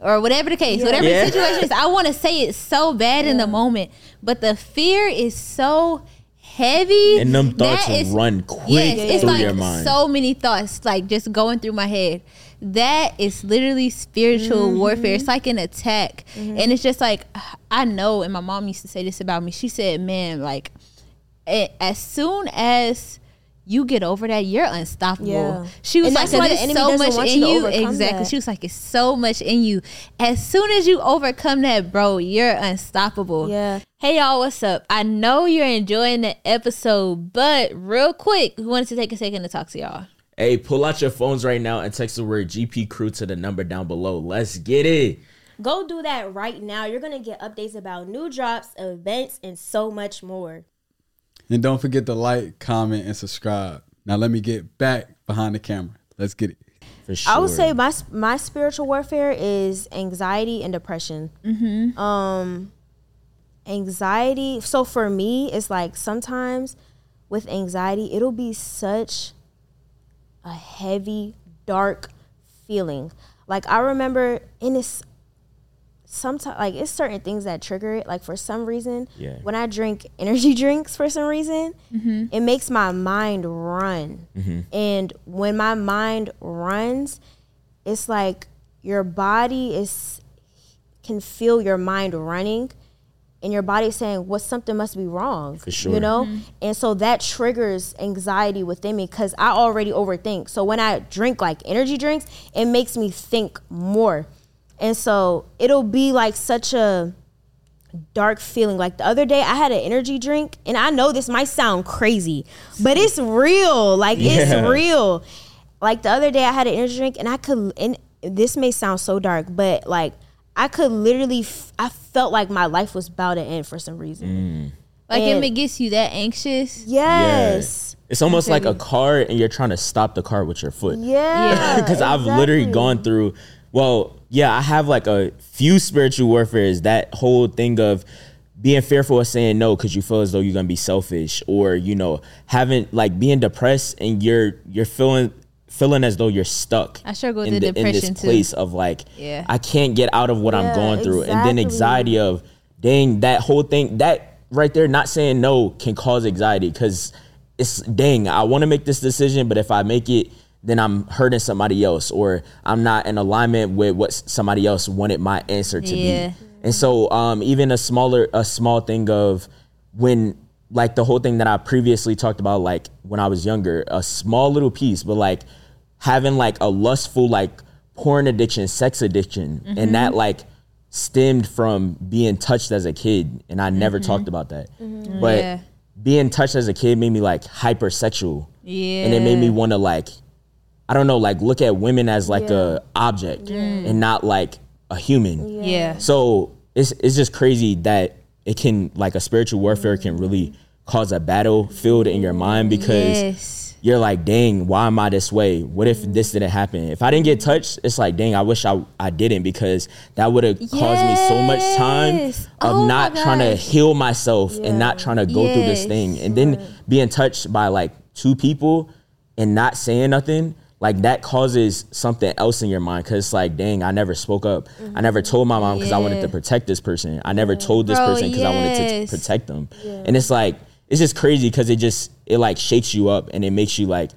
or whatever the case, whatever Yeah. the situation is. I want to say it so bad in the moment, but the fear is so heavy, And them thoughts that is- run quick Yes, it's through like your mind. so many thoughts, like just going through my head. That is literally spiritual Mm-hmm. warfare. It's like an attack, and it's just like I know. And my mom used to say this about me. She said, "Man, like a- as soon as." You get over that, you're unstoppable. Yeah. She was And like, "There's so much in you you." Exactly. that. She was like, "It's so much in you." As soon as you overcome that, bro, you're unstoppable. Yeah. Hey y'all, what's up? I know you're enjoying the episode, but real quick, we wanted to take a second to talk to y'all. Hey, pull out your phones right now and text the word GP Crew to the number down below. Let's get it. Go do that right now. You're gonna get updates about new drops, events, and so much more. And don't forget to like, comment, and subscribe. Now let me get back behind the camera. Let's get it. For sure. I would say my my spiritual warfare is anxiety and depression. Mm-hmm. Um, anxiety. So for me, it's like sometimes with anxiety, it'll be such a heavy, dark feeling. Like I remember, and it's sometimes like it's certain things that trigger it. Like for some reason, Yeah. when I drink energy drinks, for some reason, mm-hmm. it makes my mind run. Mm-hmm. And when my mind runs, it's like your body is can feel your mind running and your body saying what something must be wrong sure. you know? Mm-hmm. And so that triggers anxiety within me because i already overthink. So when i drink like energy drinks it makes me think more. And so it'll be like such a dark feeling. Like the other day i had an energy drink and i know this might sound crazy but it's real. Like Yeah. it's real. Like the other day i had an energy drink and i could and this may sound so dark but like i could literally f- i felt like my life was about to end for some reason. Mm. Like And- if it gets you that anxious, yes. It's almost like a car and you're trying to stop the car with your foot. yeah Because I've literally gone through, well, yeah, I have like a few spiritual warfares. That whole thing of being fearful of saying no because you feel as though you're gonna be selfish, or you know, having like being depressed and you're you're feeling feeling as though you're stuck. I struggle with in the in this depression, too. place of like, Yeah. I can't get out of what I'm going through, and then anxiety of, dang, that whole thing that right there, not saying no can cause anxiety because it's dang, I want to make this decision, but if I make it, then I'm hurting somebody else, or I'm not in alignment with what somebody else wanted my answer to Yeah. be. And so, um, even a smaller, a small thing of when, like the whole thing that I previously talked about, like when I was younger, a small little piece, but like having like a lustful, like porn addiction, sex addiction, and that mm-hmm. like stemmed from being touched as a kid, and I never mm-hmm. talked about that. Mm-hmm. But Yeah. being touched as a kid made me like hypersexual, yeah, and it made me want to like, I don't know, like look at women as like a object and not like a human. yeah. So it's it's just crazy that it can like a spiritual warfare can really cause a battlefield in your mind because Yes. You're like, dang, why am I this way? What if this didn't happen? If I didn't get touched, it's like, dang, I wish I, I didn't because that would have caused me so much time of Oh not trying to heal myself and not trying to go through this thing. And then being touched by like two people and not saying nothing, like that causes something else in your mind because it's like, dang, I never spoke up. I never mm-hmm. told my mom because I wanted to protect this person. I never told this Bro, person because I wanted to yes. protect them. And it's like, it's just crazy because it just, it like shakes you up and it makes you like,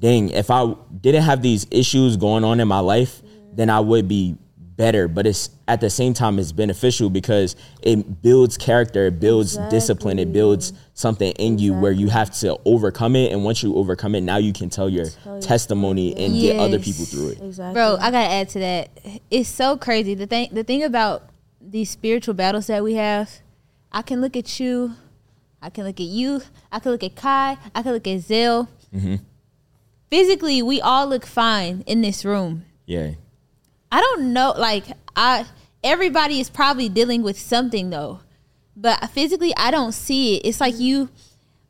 dang, if I didn't have these issues going on in my life, then I would be better. But it's at the same time, it's beneficial because it builds character, it builds discipline, it builds something in you where you have to overcome it. And once you overcome it, now you can tell your testimony and get other people through it. exactly Bro, I gotta add to that. It's so crazy. The thing, the thing about these spiritual battles that we have, I can look at you, I can look at you, I can look at Kai, I can look at Zill. Mm-hmm. Physically, we all look fine in this room. Yeah. I don't know, like I, everybody is probably dealing with something though, but physically, I don't see it. It's like you,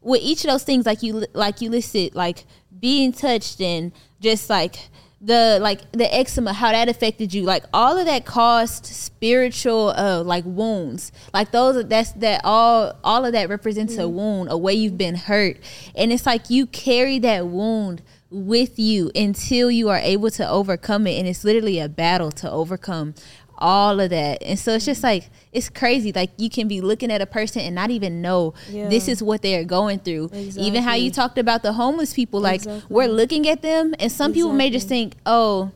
with each of those things, like you, like you listed, like being touched and just like the like the eczema how that affected you like all of that caused spiritual uh like wounds. Like those that's that all all of that represents a wound a way you've been hurt. And it's like you carry that wound with you until you are able to overcome it. And it's literally a battle to overcome all of that. And so it's just mm. like it's crazy. Like you can be looking at a person and not even know Yeah. this is what they're going through. Even how you talked about the homeless people like Exactly. we're looking at them and some people may just think oh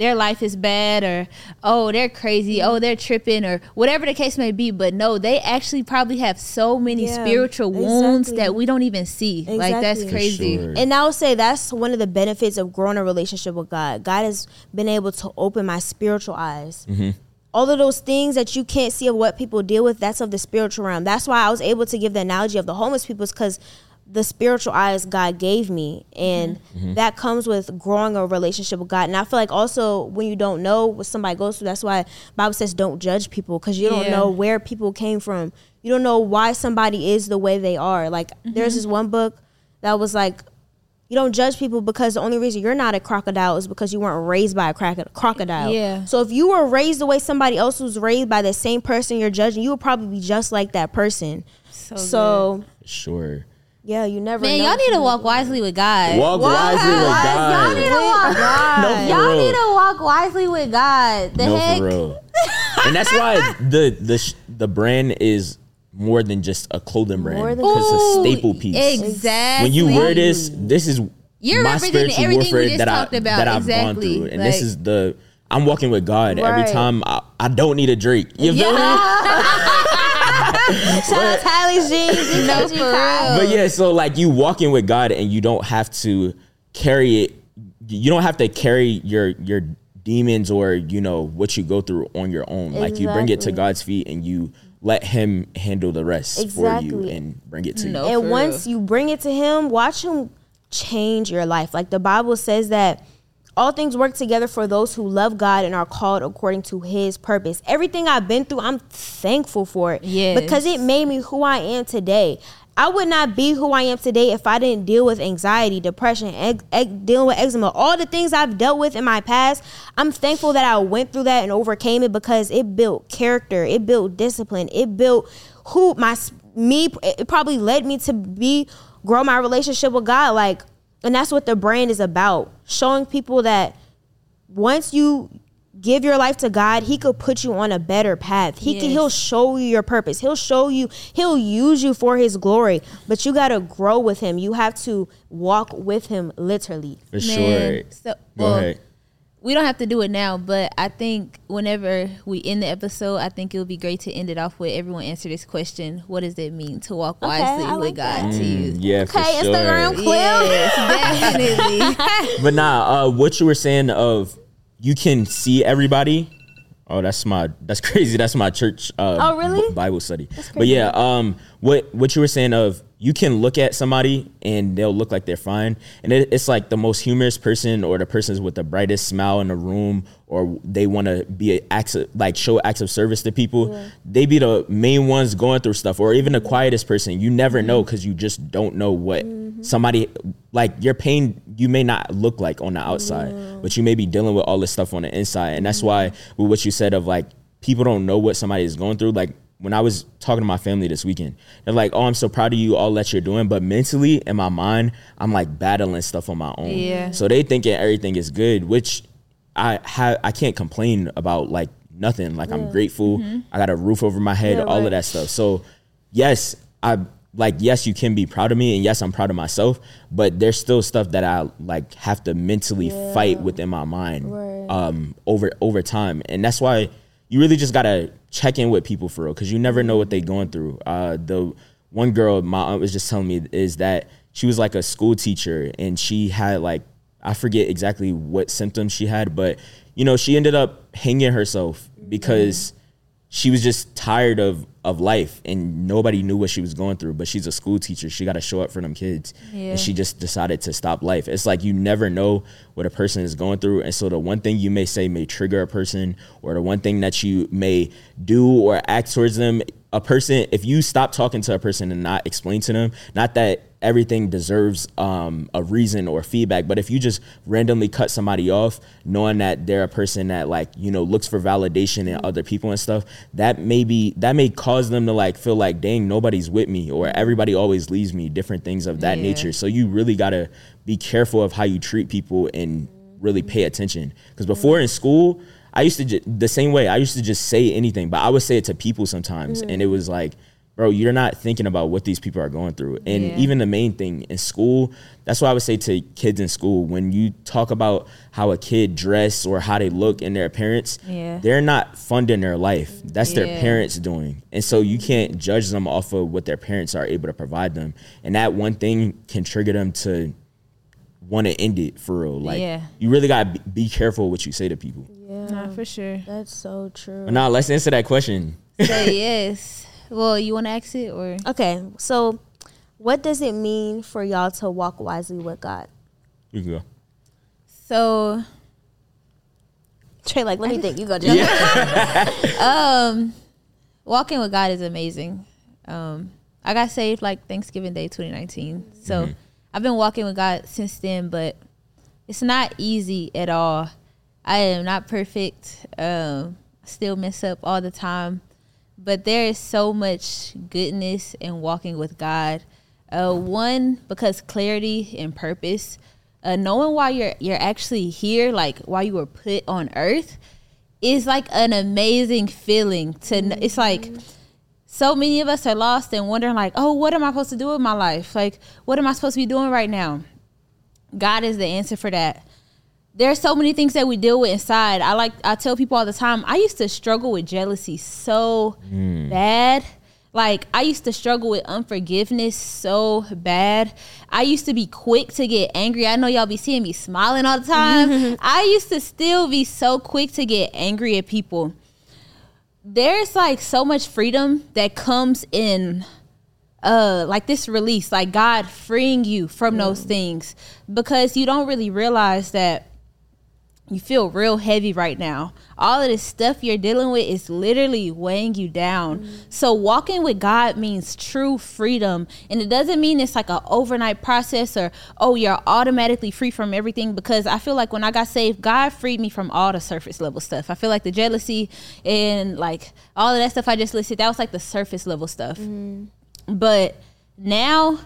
their life is bad or oh they're crazy oh they're tripping or whatever the case may be but no they actually probably have so many Yeah, spiritual wounds exactly. that we don't even see like that's crazy sure. And I would say that's one of the benefits of growing a relationship with God. God has been able to open my spiritual eyes. Mm-hmm. All of those things that you can't see of what people deal with, that's of the spiritual realm. That's why I was able to give the analogy of the homeless people, is because the spiritual eyes God gave me. And mm-hmm. Mm-hmm. that comes with growing a relationship with God. And I feel like also when you don't know what somebody goes through, that's why Bible says don't judge people because you don't Yeah. know where people came from. You don't know why somebody is the way they are. Like mm-hmm. there's this one book that was like you don't judge people because the only reason you're not a crocodile is because you weren't raised by a croc- crocodile. Yeah. So if you were raised the way somebody else was raised by the same person you're judging, you would probably be just like that person. So, Sure. Yeah, you never. man know. y'all need to walk wisely with god Walk wisely with y'all God. need to walk No, y'all real. need to walk wisely with god the no, heck for real. and that's why the the sh- the brand is more than just a clothing brand because it's a staple piece. exactly When you wear this, this is You're my spiritual warfare that I about. that I've gone through, and this is the I'm walking with God every time. I, I don't need a Drake. You feel me? Shout out Tyler Jeans. No, for real. But yeah, so like you walking with God and you don't have to carry it. You don't have to carry your your demons or you know what you go through on your own. Like you bring it to God's feet and you let Him handle the rest for you and bring it to No. you. and for once you bring it to him, watch him change your life. Like the Bible says that all things work together for those who love God and are called according to his purpose. Everything I've been through, I'm thankful for it. Yes. Because it made me who I am today. I would not be who I am today if I didn't deal with anxiety, depression, dealing with eczema, all the things I've dealt with in my past. I'm thankful that I went through that and overcame it because it built character, it built discipline, it built who my me. It probably led me to be grow my relationship with God. Like, and that's what the brand is about: showing people that once you give your life to God, He could put you on a better path. He can, He'll show you your purpose. He'll show you. He'll use you for His glory. But you got to grow with Him. You have to walk with Him, literally. For Man, sure. So, Go well, ahead. We don't have to do it now, but I think whenever we end the episode, I think it would be great to end it off with everyone answer this question: What does it mean to walk Okay, wisely I with God that. to you? Mm, yeah, for Okay, sure. Instagram clip. Yes, definitely. But nah, uh, what you were saying of you can see everybody. Oh, that's my that's crazy. That's my church. Uh, Oh, really? Bible study. But yeah, um, what what you were saying of you can look at somebody and they'll look like they're fine, and it, it's like the most humorous person or the person's with the brightest smile in the room, or they want to be a acts of, like show acts of service to people. They be the main ones going through stuff, or even the quietest person. You never know because you just don't know what somebody like your pain. You may not look like on the outside, but you may be dealing with all this stuff on the inside, and that's why with what you said of like people don't know what somebody is going through. Like when I was talking to my family this weekend, they're like, "Oh, I'm so proud of you, all that you're doing." But mentally, in my mind, I'm like battling stuff on my own. Yeah. So they thinking everything is good, which I have. I can't complain about like nothing. Like I'm grateful. Mm-hmm. I got a roof over my head. Yeah, all right. of that stuff. So yes, I like yes, you can be proud of me, and yes, I'm proud of myself. But there's still stuff that I like have to mentally fight within my mind um, over over time, and that's why you really just gotta check in with people for real, because you never know what they're going through. Uh, the one girl my aunt was just telling me is that she was like a school teacher, and she had like I forget exactly what symptoms she had, but you know she ended up hanging herself because she was just tired of of life and nobody knew what she was going through but she's a school teacher. She got to show up for them kids. Yeah. and she just decided to stop life. It's like you never know what a person is going through. And so the one thing you may say may trigger a person or the one thing that you may do or act towards them a person if you stop talking to a person and not explain to them not that everything deserves um, a reason or feedback. But if you just randomly cut somebody off, knowing that they're a person that like you know looks for validation in other people and stuff, that may be that may cause them to like feel like, dang, nobody's with me or everybody always leaves me. Different things of that Yeah. nature. So you really gotta be careful of how you treat people and really pay attention. Because before in school, I used to ju- the same way. I used to just say anything, but I would say it to people sometimes, and it was like, bro, you're not thinking about what these people are going through. And Yeah. even the main thing in school, that's what I would say to kids in school. When you talk about how a kid dress or how they look in their appearance, Yeah. they're not funding their life. That's their parents doing. And so you can't judge them off of what their parents are able to provide them. And that one thing can trigger them to want to end it for real. Like Yeah. you really gotta be, be careful what you say to people. Yeah, Nah, for sure. that's so true. But now let's answer that question. So yes. Well, you want to ask it or Okay, so what does it mean for y'all to walk wisely with God? You can go. so? Trey, like, let me think. You go, Joe. Um, walking with God is amazing. Um, I got saved like Thanksgiving Day 2019. So I've been walking with God since then, but it's not easy at all. I am not perfect. Um, I still mess up all the time, but there is so much goodness in walking with God. Uh, one because clarity and purpose. Uh, knowing why you're you're actually here, like why you were put on earth, is like an amazing feeling. To kn- it's like so many of us are lost and wondering like, oh, what am I supposed to do with my life? Like, what am I supposed to be doing right now? God is the answer for that. There's so many things that we deal with inside. I like I tell people all the time, I used to struggle with jealousy so bad. Like I used to struggle with unforgiveness so bad. I used to be quick to get angry. I know y'all be seeing me smiling all the time. I used to still be so quick to get angry at people. There's like so much freedom that comes in uh like this release like god freeing you from those things because you don't really realize that you feel real heavy right now. All of this stuff you're dealing with is literally weighing you down. Mm. So walking with god means true freedom. And it doesn't mean it's like an overnight process or oh you're automatically free from everything. Because i feel like when i got saved god freed me from all the surface level stuff. I feel like the jealousy and like all of that stuff i just listed that was like the surface level stuff. Mm. But now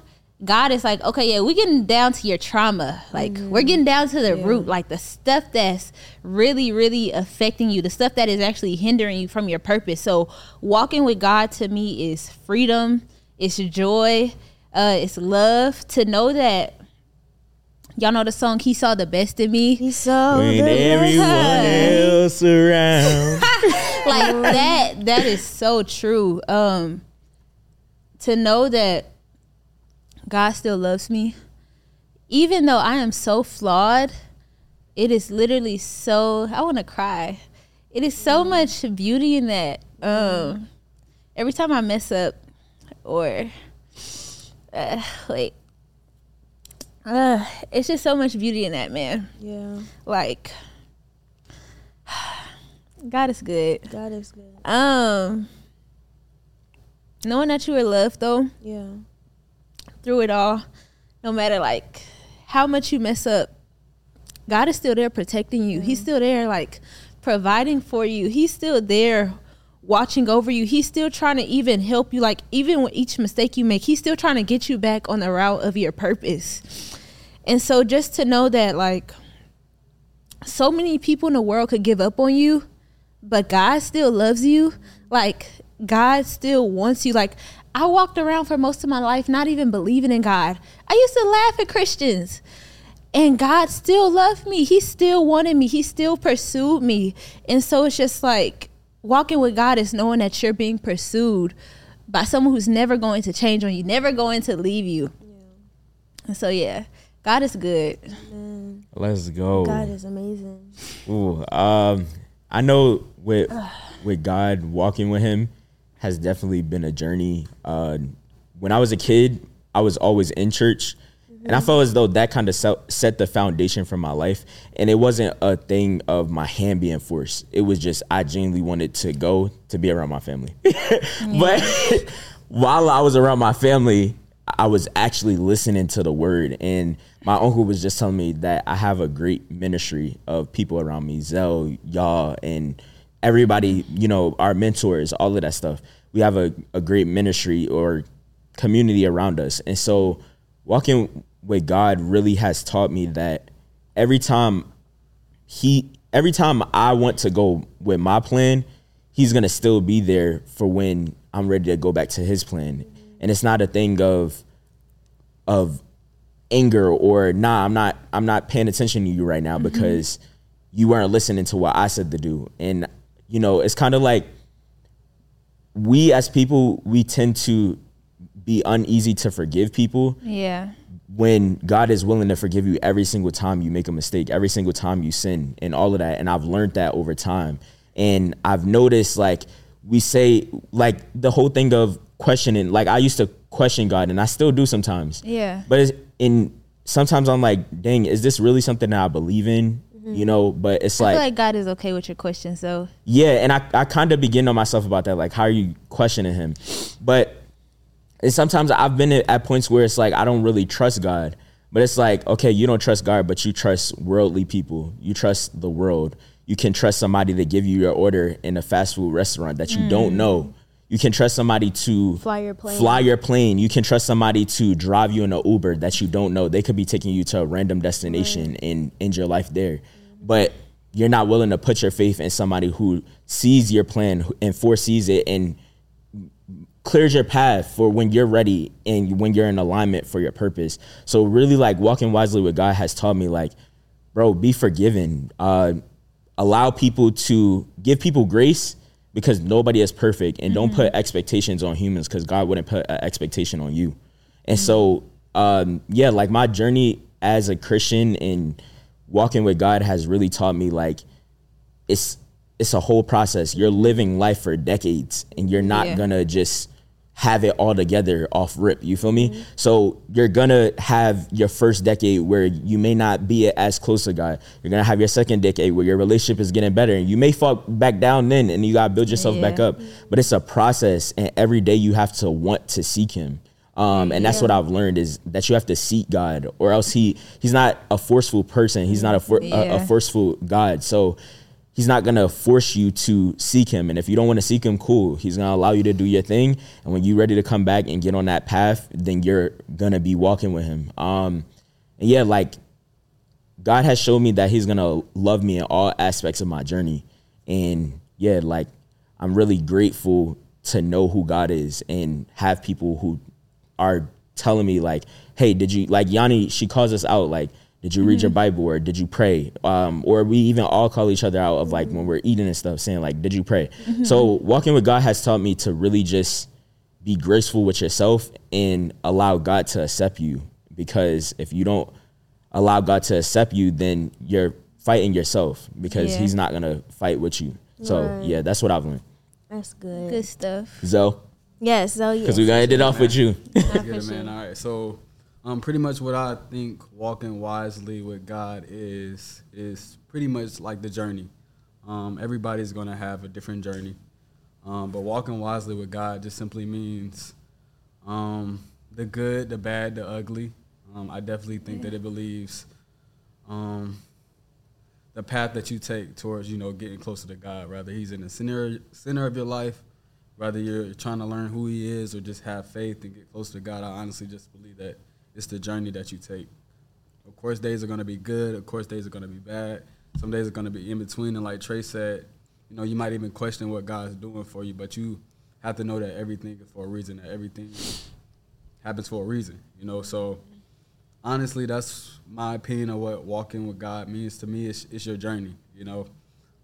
God is like, okay, yeah, we're getting down to your trauma. Like, we're getting down to the root, like the stuff that's really, really affecting you, the stuff that is actually hindering you from your purpose. So, walking with God to me is freedom, it's joy, uh, it's love to know that. Y'all know the song "He Saw the Best in Me." He's so When good. everyone else around. Like that that is so true um to know that god still loves me. Even though i am so flawed it is literally so i want to cry. It is so much beauty in that um every time i mess up or uh, wait uh, it's just so much beauty in that man. Yeah, like god is good. God is good. um, knowing that you were loved though Yeah, through it all, no matter like how much you mess up, God is still there protecting you. He's mm. still there like providing for you. He's still there watching over you. He's still trying to even help you. Like even with each mistake you make, he's still trying to get you back on the route of your purpose. And so just to know that like so many people in the world could give up on you, but God still loves you. Like God still wants you. Like I walked around for most of my life not even believing in God. I used to laugh at Christians. And God still loved me. He still wanted me. He still pursued me. And so it's just like walking with God is knowing that you're being pursued by someone who's never going to change on you, never going to leave you. And so yeah, God is good. Let's go. God is amazing. Ooh, um, I know with with God walking with Him has definitely been a journey. Uh, when I was a kid, I was always in church, and I felt as though that kind of set, the foundation for my life. And it wasn't a thing of my hand being forced. It was just I genuinely wanted to go to be around my family. but while I was around my family, I was actually listening to the word. And my uncle was just telling me that I have a great ministry of people around me, Zell, y'all, and everybody, you know, our mentors, all of that stuff. We have a, a great ministry or community around us. And so walking with God really has taught me that every time he every time I want to go with my plan, he's gonna still be there for when I'm ready to go back to his plan. And it's not a thing of of anger or nah, I'm not I'm not paying attention to you right now mm-hmm. because you weren't listening to what I said to do. And you know, it's kind of like we as people, we tend to be uneasy to forgive people Yeah. when God is willing to forgive you every single time you make a mistake, every single time you sin, and all of that. And I've learned that over time. And I've noticed, like, we say, like, the whole thing of questioning, like, I used to question God, and I still do sometimes. Yeah. But it's in sometimes I'm like, dang, is this really something that I believe in? Mm-hmm. You know, but it's I like, feel like God is okay with your question. So yeah, and I, I kind of begin on myself about that. Like, how are you questioning him? But and sometimes I've been at points where it's like I don't really trust God. But it's like, okay, you don't trust God, but you trust worldly people. You trust the world. You can trust somebody to give you your order in a fast food restaurant that you mm. don't know. You can trust somebody to Fly your plane. Fly your plane. You can trust somebody to drive you in an Uber that you don't know. They could be taking you to a random destination and end your life there. But you're not willing to put your faith in somebody who sees your plan and foresees it and clears your path for when you're ready and when you're in alignment for your purpose. So really like walking wisely with God has taught me like, bro, be forgiven. Uh allow people to give people grace because nobody is perfect and don't put expectations on humans because God wouldn't put an expectation on you. And so um yeah, like my journey as a Christian and walking with God has really taught me like it's it's a whole process. You're living life for decades and you're not Yeah. gonna just have it all together off rip. You feel me? Mm-hmm. So you're gonna have your first decade where you may not be as close to God. You're gonna have your second decade where your relationship is getting better and you may fall back down then and you gotta build yourself back up. But it's a process and every day you have to want to seek him. Um, and that's what I've learned is that you have to seek God, or else he he's not a forceful person. He's not a, for, a, a forceful God. So he's not gonna force you to seek him. And if you don't want to seek him, cool. He's gonna allow you to do your thing. And when you're ready to come back and get on that path, then you're gonna be walking with him. Um, and yeah, like God has shown me that He's gonna love me in all aspects of my journey, and yeah, like I'm really grateful to know who God is and have people who are telling me like, "Hey, did you like Yanni?" She calls us out like, "Did you read your Bible or did you pray?" Um, or we even all call each other out of like when we're eating and stuff, saying like, "Did you pray?" So walking with God has taught me to really just be graceful with yourself and allow God to accept you because if you don't allow God to accept you, then you're fighting yourself because Yeah. He's not gonna fight with you. So Right. yeah, that's what I've learned. That's good. Good stuff. Zoe, Yes, so yeah. because we're gonna end it off with you. Get it, man. All right. So, um, pretty much what I think walking wisely with God is is pretty much like the journey. Um, everybody's gonna have a different journey, um, but walking wisely with God just simply means um, the good, the bad, the ugly. Um, I definitely think that it believes um, the path that you take towards you know getting closer to God. Rather, He's in the center center of your life, whether you're trying to learn who He is or just have faith and get close to God. I honestly just believe that it's the journey that you take. Of course, days are gonna be good. Of course, days are gonna be bad. Some days are gonna be in between. And like Trey said, you know, you might even question what God's doing for you, but you have to know that everything is for a reason. That everything happens for a reason. You know, so honestly, that's my opinion of what walking with God means to me. It's, it's your journey, you know,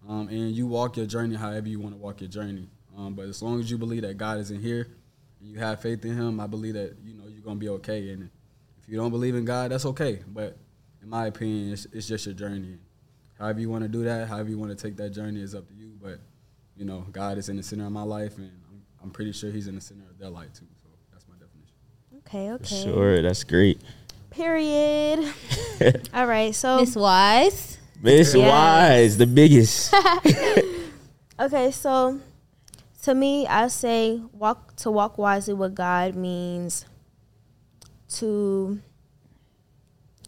um, and you walk your journey however you want to walk your journey. Um, but as long as you believe that God is in here and you have faith in Him, I believe that you know you're gonna be okay. And if you don't believe in God, that's okay. But in my opinion, it's, it's just your journey. However you want to do that, however you want to take that journey is up to you. But you know, God is in the center of my life, and I'm, I'm pretty sure He's in the center of their life too. So that's my definition. okay, okay. Sure, that's great. Period. All right, so Miss Wise. Miss Yes. Wise, the biggest. Okay, so to me, I say walk to walk wisely with God means to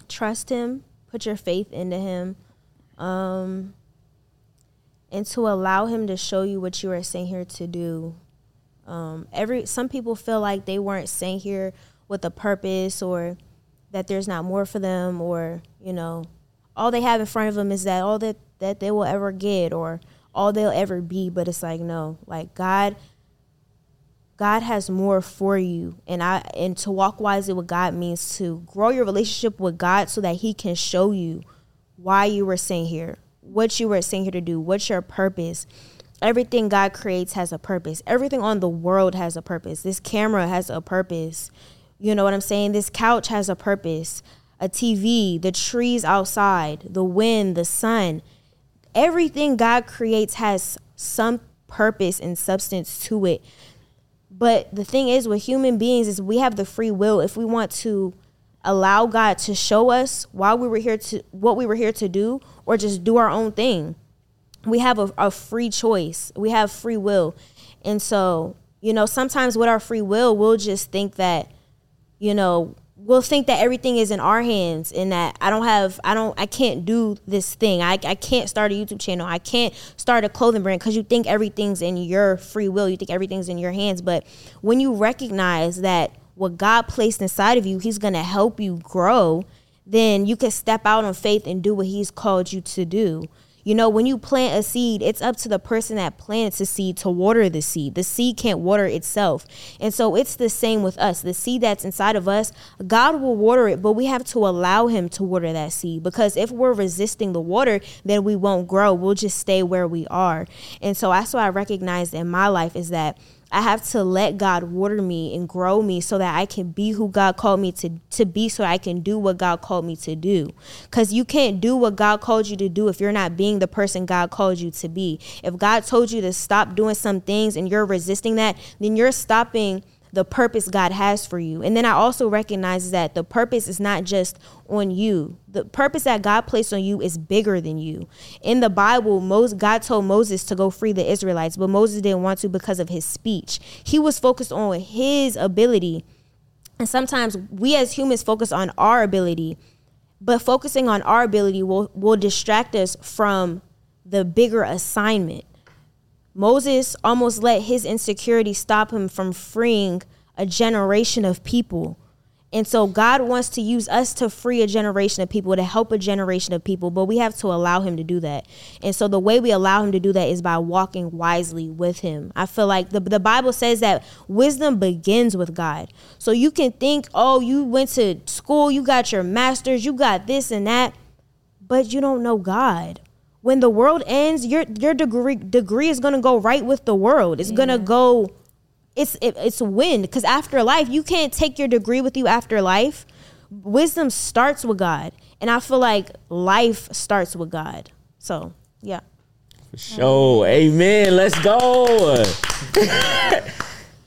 trust him, put your faith into him, um, and to allow him to show you what you are sent here to do. Um, every some people feel like they weren't sent here with a purpose or that there's not more for them or you know all they have in front of them is that all that that they will ever get or all they'll ever be but it's like no like god god has more for you. And i and to walk wisely with god means to grow your relationship with god so that he can show you why you were sent here what you were sent here to do what's your purpose. Everything god creates has a purpose. Everything on the world has a purpose. This camera has a purpose. You know what i'm saying? This couch has a purpose. A tv the trees outside the wind the sun everything God creates has some purpose and substance to it. But the thing is with human beings is we have the free will if we want to allow God to show us why we were here to what we were here to do or just do our own thing. We have a, a free choice. We have free will. And so, you know, sometimes with our free will, we'll just think that, you know, will think that everything is in our hands and that I don't have I don't I can't do this thing. I, I can't start a YouTube channel. I can't start a clothing brand because you think everything's in your free will. You think everything's in your hands. But when you recognize that what God placed inside of you, He's gonna help you grow, then you can step out on faith and do what He's called you to do. You know, when you plant a seed, it's up to the person that plants the seed to water the seed. The seed can't water itself. And so it's the same with us. The seed that's inside of us, God will water it, but we have to allow Him to water that seed because if we're resisting the water, then we won't grow. We'll just stay where we are. And so that's what I recognized in my life is that I have to let God water me and grow me so that I can be who God called me to, to be, so I can do what God called me to do. Because you can't do what God called you to do if you're not being the person God called you to be. If God told you to stop doing some things and you're resisting that, then you're stopping the purpose God has for you. And then I also recognize that the purpose is not just on you. The purpose that God placed on you is bigger than you. In the Bible, Moses, God told Moses to go free the Israelites, but Moses didn't want to because of his speech. He was focused on his ability. And sometimes we as humans focus on our ability, but focusing on our ability will, will distract us from the bigger assignment. Moses almost let his insecurity stop him from freeing a generation of people. And so God wants to use us to free a generation of people, to help a generation of people, but we have to allow him to do that. And so the way we allow him to do that is by walking wisely with him. I feel like the, the Bible says that wisdom begins with God. So you can think, oh, you went to school, you got your master's, you got this and that, but you don't know God when the world ends, your your degree degree is gonna go right with the world. It's yeah. gonna go. It's it, it's wind because after life, you can't take your degree with you after life. Wisdom starts with God, and I feel like life starts with God. So yeah. For sure. Amen. Let's go.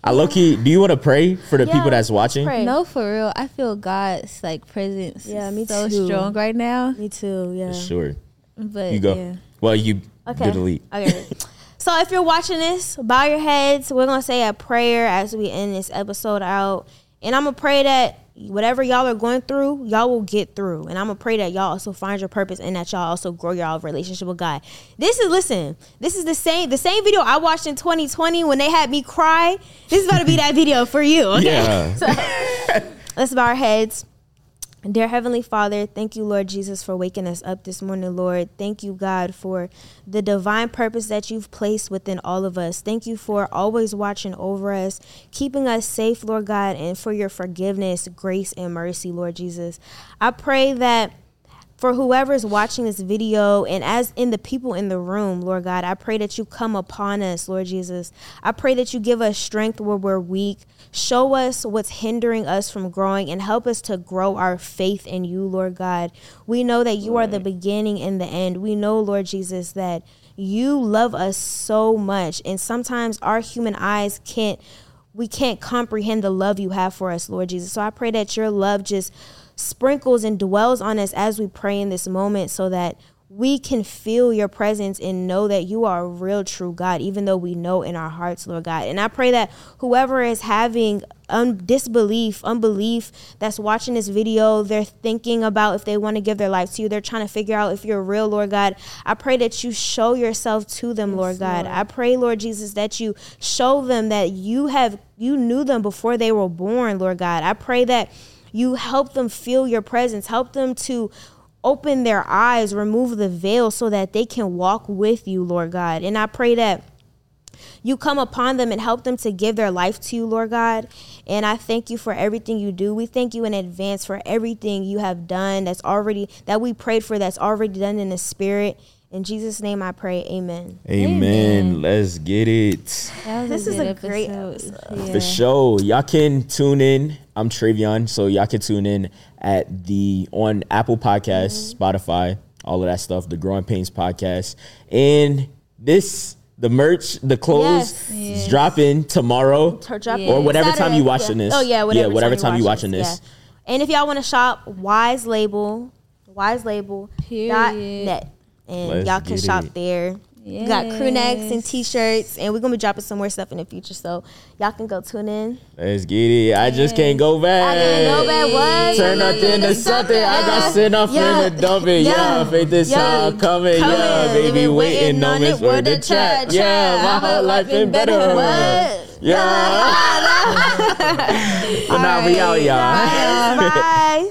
I low key. Do you want to pray for the yeah, people that's watching? Pray. No, for real. I feel God's like presence. Yeah, me so too. strong right now. Me too. Yeah, for sure. But you go. Yeah. Well, you okay. delete. Okay. so if you're watching this, bow your heads. We're gonna say a prayer as we end this episode out, and I'm gonna pray that whatever y'all are going through, y'all will get through. And I'm gonna pray that y'all also find your purpose and that y'all also grow your relationship with God. This is listen, this is the same the same video I watched in 2020 when they had me cry. This is about to be that video for you. Okay? Yeah. So, let's bow our heads. Dear Heavenly Father, thank you, Lord Jesus, for waking us up this morning, Lord. Thank you, God, for the divine purpose that you've placed within all of us. Thank you for always watching over us, keeping us safe, Lord God, and for your forgiveness, grace, and mercy, Lord Jesus. I pray that for whoever is watching this video and as in the people in the room, Lord God, I pray that you come upon us, Lord Jesus. I pray that you give us strength where we're weak. Show us what's hindering us from growing and help us to grow our faith in you, Lord God. We know that you are the beginning and the end. We know, Lord Jesus, that you love us so much. And sometimes our human eyes can't, we can't comprehend the love you have for us, Lord Jesus. So I pray that your love just sprinkles and dwells on us as we pray in this moment so that we can feel your presence and know that you are a real true God, even though we know in our hearts, Lord God. And I pray that whoever is having un- disbelief, unbelief that's watching this video, they're thinking about if they want to give their life to you, they're trying to figure out if you're real, Lord God. I pray that you show yourself to them, Lord God. I pray, Lord Jesus, that you show them that you have you knew them before they were born, Lord God. I pray that you help them feel your presence, help them to open their eyes, remove the veil so that they can walk with you, Lord God. And I pray that you come upon them and help them to give their life to you, Lord God. And I thank you for everything you do. We thank you in advance for everything you have done that's already, that we prayed for, that's already done in the spirit. In Jesus' name I pray, amen. Amen. Let's get it. This is a great episode. For sure. Y'all can tune in. I'm Travion, so y'all can tune in at the on Apple Podcasts, Mm-hmm. Spotify, all of that stuff, the Growing Painz podcast. And this the merch, the clothes Yes. is dropping tomorrow. Her drop- Or whatever time Saturday, you watching yeah. this. Oh yeah, whatever, Yeah, whatever time you watch watching this. yeah. And if y'all want to shop, Wise Label, Wise Label dot net, and Let's y'all can shop it. there. We got crew necks and t-shirts, and we're gonna be dropping some more stuff in the future. So y'all can go tune in. Let's get it. I just can't go back. I can't go back. What? Turn nothing into something. I got sent off Yeah. in the dumping. Yeah. Yeah, faith is Yeah. how coming. Yeah, Coming. baby, Been waiting waiting on on this it, word word to to chat. chat. Yeah, my whole life been better. What? Yeah. But now we out, y'all. Bye.